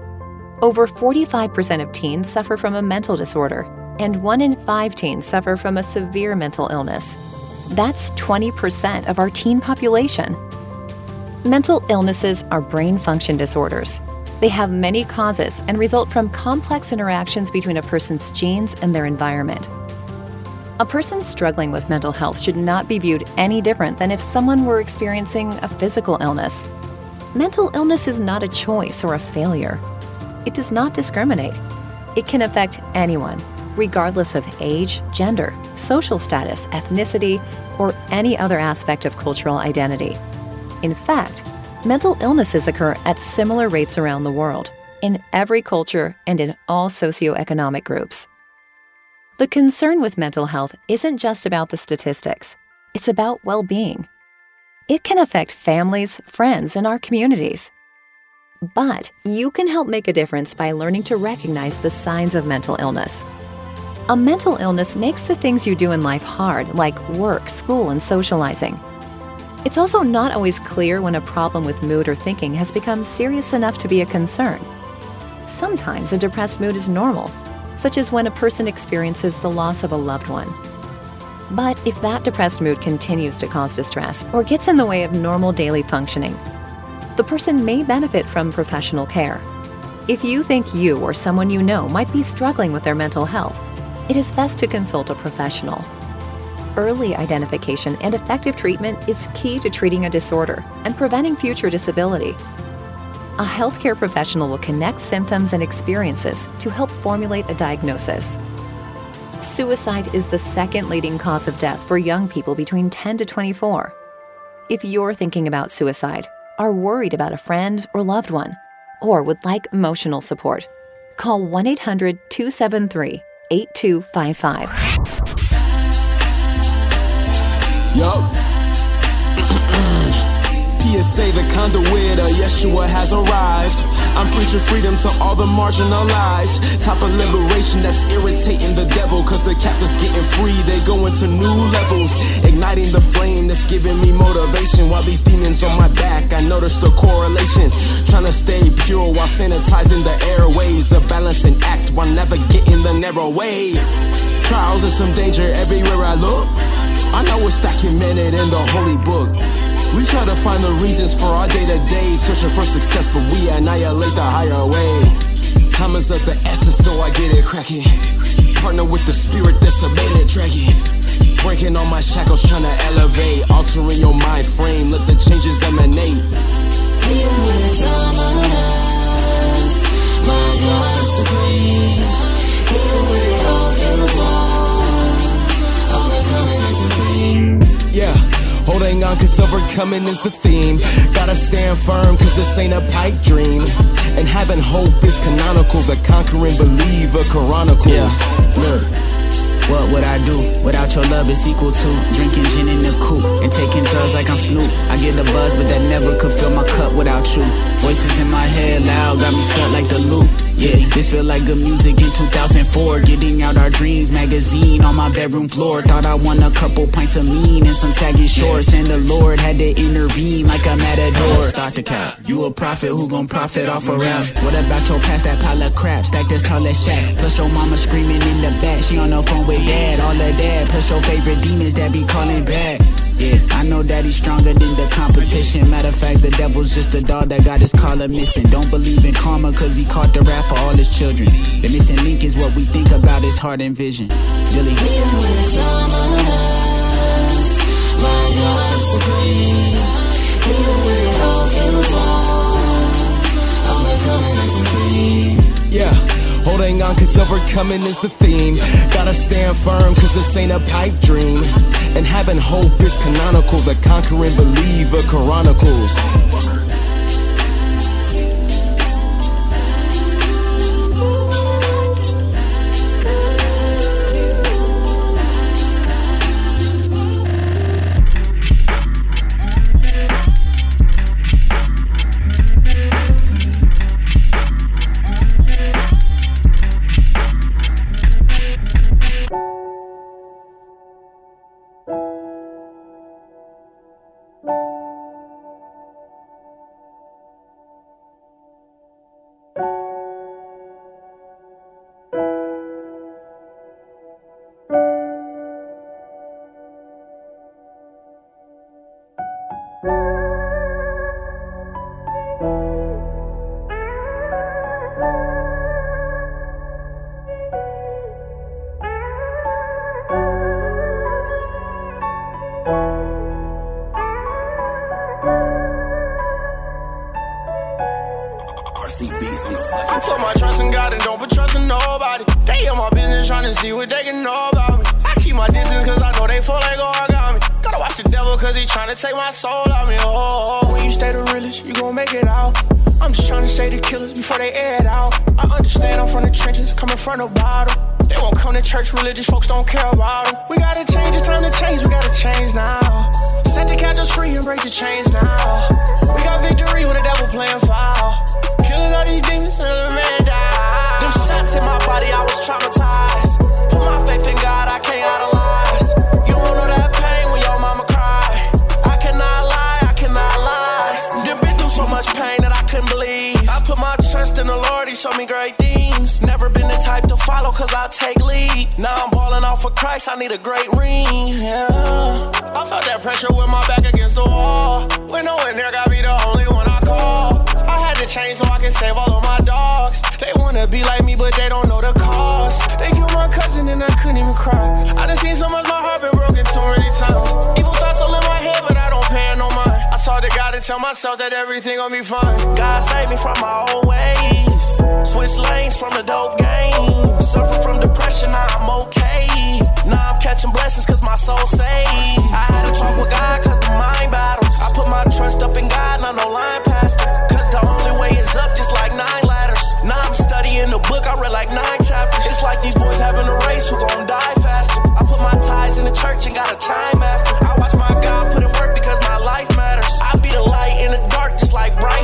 Over 45% of teens suffer from a mental disorder, and one in five teens suffer from a severe mental illness. That's 20% of our teen population. Mental illnesses are brain function disorders. They have many causes and result from complex interactions between a person's genes and their environment. A person struggling with mental health should not be viewed any different than if someone were experiencing a physical illness. Mental illness is not a choice or a failure. It does not discriminate. It can affect anyone, regardless of age, gender, social status, ethnicity, or any other aspect of cultural identity. In fact, mental illnesses occur at similar rates around the world, in every culture and in all socioeconomic groups. The concern with mental health isn't just about the statistics, it's about well being. It can affect families, friends, and our communities. But you can help make a difference by learning to recognize the signs of mental illness. A mental illness makes the things you do in life hard, like work, school, and socializing. It's also not always clear when a problem with mood or thinking has become serious enough to be a concern. Sometimes a depressed mood is normal, such as when a person experiences the loss of a loved one. But if that depressed mood continues to cause distress or gets in the way of normal daily functioning, the person may benefit from professional care. If you think you or someone you know might be struggling with their mental health, it is best to consult a professional. Early identification and effective treatment is key to treating a disorder and preventing future disability. A healthcare professional will connect symptoms and experiences to help formulate a diagnosis. Suicide is the second leading cause of death for young people between 10 to 24. If you're thinking about suicide, are worried about a friend or loved one, or would like emotional support, call 1 800 273 8255. Yup. PSA, the conduit of Yeshua has arrived. I'm preaching freedom to all the marginalized. Type of liberation that's irritating the devil. Cause the captives getting free, they go into new levels. Igniting the flame that's giving me motivation. While these demons on my back, I noticed the correlation. Trying to stay pure while sanitizing the airways. A balancing act while never getting the narrow way. Trials and some danger everywhere I look. I know it's documented in the holy book. We try to find the reasons for our day to day, searching for success, but we annihilate the higher way. Time is of the essence, so I get it cracking. Partner with the spirit that's a beta dragon. Breaking all my shackles, trying to elevate. Altering your mind frame, let the changes emanate. You is us, my God supreme. Even when it all feels wrong, is the thing. Yeah. Holding on cause overcoming is the theme. Gotta stand firm cause this ain't a pipe dream. And having hope is canonical. The conquering believer chronicles. Yeah, look. What would I do without your love? It's equal to drinking gin in the coupe and taking drugs like I'm Snoop. I get a buzz, but that never could fill my cup without you. Voices in my head loud, got me stuck like the loop. Yeah, this feel like good music in 2004. Getting out our dreams magazine on my bedroom floor. Thought I won a couple pints of lean and some sagging shorts. And the Lord had to intervene like i'm at a matador. Start the cap. You a prophet who gon' profit off a rap. What about your past that pile of crap? Stack this tall as shack. Plus your mama screaming in the back. She on the phone with dad. All of that. Plus your favorite demons that be calling back. Yeah, I know that he's stronger than the competition. Matter of fact, the devil's just a dog that got his collar missing. Don't believe in karma, cause he caught the rap for all his children. The missing link is what we think about his heart and vision. Really. Even when it's us, my God supreme. Even when it all feels wrong, overcoming is the thing. Yeah. Holding on cause overcoming is the theme. Gotta stand firm cause this ain't a pipe dream. And having hope is canonical. The conquering believer chronicles. My dogs. They wanna be like me, but they don't know the cost. They killed my cousin and I couldn't even cry. I done seen so much, my heart been broken so many times. Evil thoughts all in my head, but I don't pay no mind. I saw the God and tell myself that everything gon' be fine. God saved me from my old ways. Switch lanes from the dope game. Suffer from depression, now I'm okay. Now I'm catching blessings cause my soul saved. I had to talk with God cause the mind battles. Put my trust up in God, not no line pastor. Cause the only way is up, just like nine ladders. Now I'm studying the book, I read like nine chapters. It's like these boys having a race who gon' die faster. I put my ties in the church and got a time after. I watch my God put in work because my life matters. I be the light in the dark, just like bright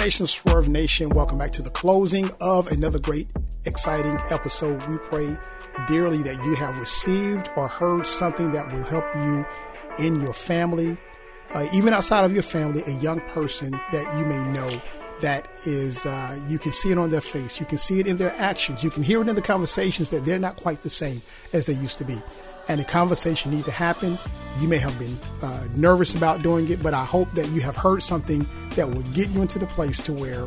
Nation, Swerve Nation, welcome back to the closing of another great, exciting episode. We pray dearly that you have received or heard something that will help you in your family, uh, even outside of your family, a young person that you may know that is, uh, you can see it on their face, you can see it in their actions, you can hear it in the conversations that they're not quite the same as they used to be. And the conversation need to happen. You may have been uh, nervous about doing it, but I hope that you have heard something that will get you into the place to where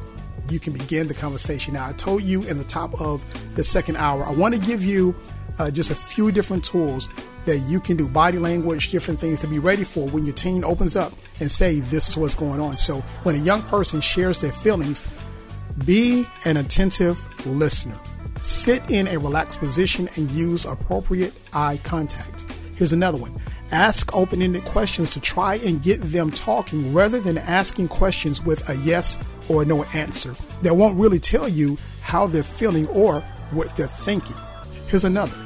you can begin the conversation. Now, I told you in the top of the second hour, I want to give you uh, just a few different tools that you can do body language, different things to be ready for when your teen opens up and say, This is what's going on. So, when a young person shares their feelings, be an attentive listener. Sit in a relaxed position and use appropriate eye contact. Here's another one. Ask open ended questions to try and get them talking rather than asking questions with a yes or no answer that won't really tell you how they're feeling or what they're thinking. Here's another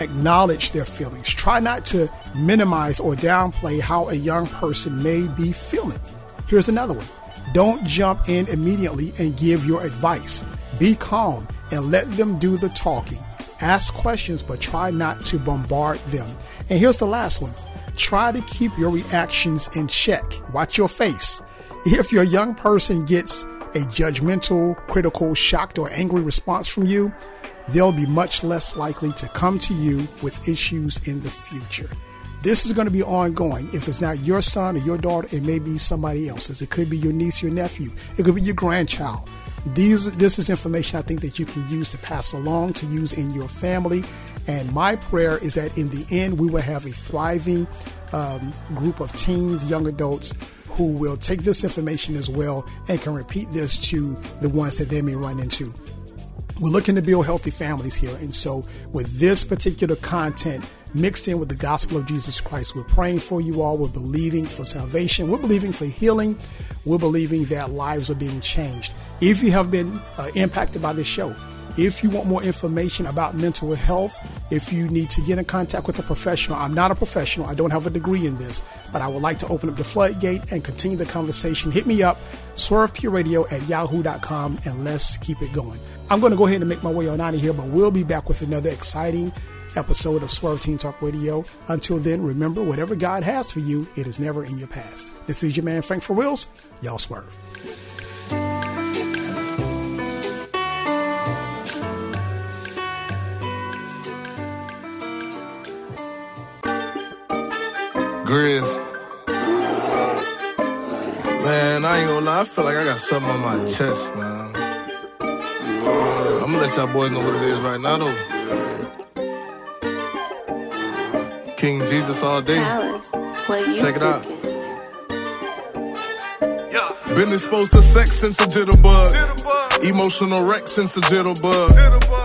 acknowledge their feelings. Try not to minimize or downplay how a young person may be feeling. Here's another one don't jump in immediately and give your advice. Be calm and let them do the talking. Ask questions, but try not to bombard them. And here's the last one try to keep your reactions in check. Watch your face. If your young person gets a judgmental, critical, shocked, or angry response from you, they'll be much less likely to come to you with issues in the future. This is going to be ongoing. If it's not your son or your daughter, it may be somebody else's. It could be your niece, your nephew. It could be your grandchild. These, this is information I think that you can use to pass along, to use in your family. And my prayer is that in the end, we will have a thriving um, group of teens, young adults who will take this information as well and can repeat this to the ones that they may run into. We're looking to build healthy families here. And so, with this particular content mixed in with the gospel of Jesus Christ, we're praying for you all. We're believing for salvation. We're believing for healing. We're believing that lives are being changed. If you have been uh, impacted by this show, if you want more information about mental health, if you need to get in contact with a professional, I'm not a professional, I don't have a degree in this, but I would like to open up the floodgate and continue the conversation. Hit me up, swervepureradio at yahoo.com, and let's keep it going. I'm going to go ahead and make my way on out of here, but we'll be back with another exciting episode of Swerve Teen Talk Radio. Until then, remember, whatever God has for you, it is never in your past. This is your man, Frank for Wills. Y'all swerve. Grizz. Man, I ain't gonna lie, I feel like I got something on my chest, man. I'm gonna let y'all boys know what it is right now, though. King Jesus all day. Check it out. Been exposed to sex since a jitterbug. Emotional wreck since a jitterbug.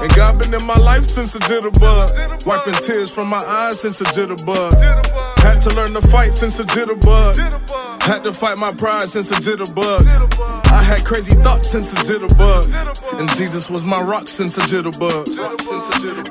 And God been in my life since a jitterbug. Wiping tears from my eyes since a jitterbug. Had to learn to fight since a jitterbug. Had to fight my pride since a jitterbug. I had crazy thoughts since a jitterbug. And Jesus was my rock since a jitterbug.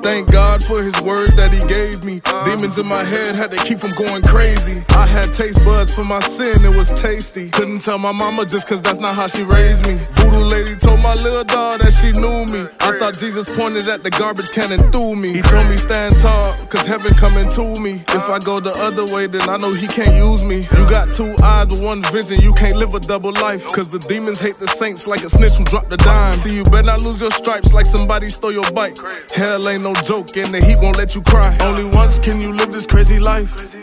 Thank God for his word that he gave me. Uh. Demons in my head had to keep from going crazy. I had taste buds for my sin, it was tasty. Couldn't tell my mama just cause that's not how she raised me. Voodoo lady told my little dog that she knew me. I thought Jesus pointed at the garbage can and threw me. He told me stand tall, cause heaven coming to me. If I go the other way, then I know he can't use me. You got two eyes with one vision, you can't live a double life. Cause the demons hate the saints like a snitch who dropped the dime. See, you better not lose your stripes like somebody stole your bike. Hell ain't no joke, and the heat won't let you cry. Only once can you live this crazy life.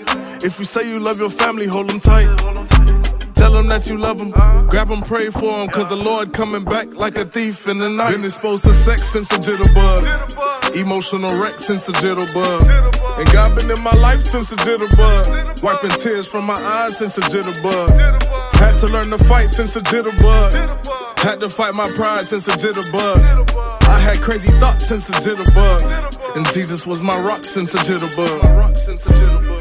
If you say you love your family, hold them tight. Tell them that you love them. Grab them, pray for them, cause the Lord coming back like a thief in the night. Been exposed to sex since a jitterbug. Emotional wreck since a jitterbug. And God been in my life since a jitterbug. Wiping tears from my eyes since a jitterbug. Had to learn to fight since a jitterbug. Had to fight my pride since a jitterbug. I had crazy thoughts since a jitterbug. And Jesus was my rock since a jitterbug.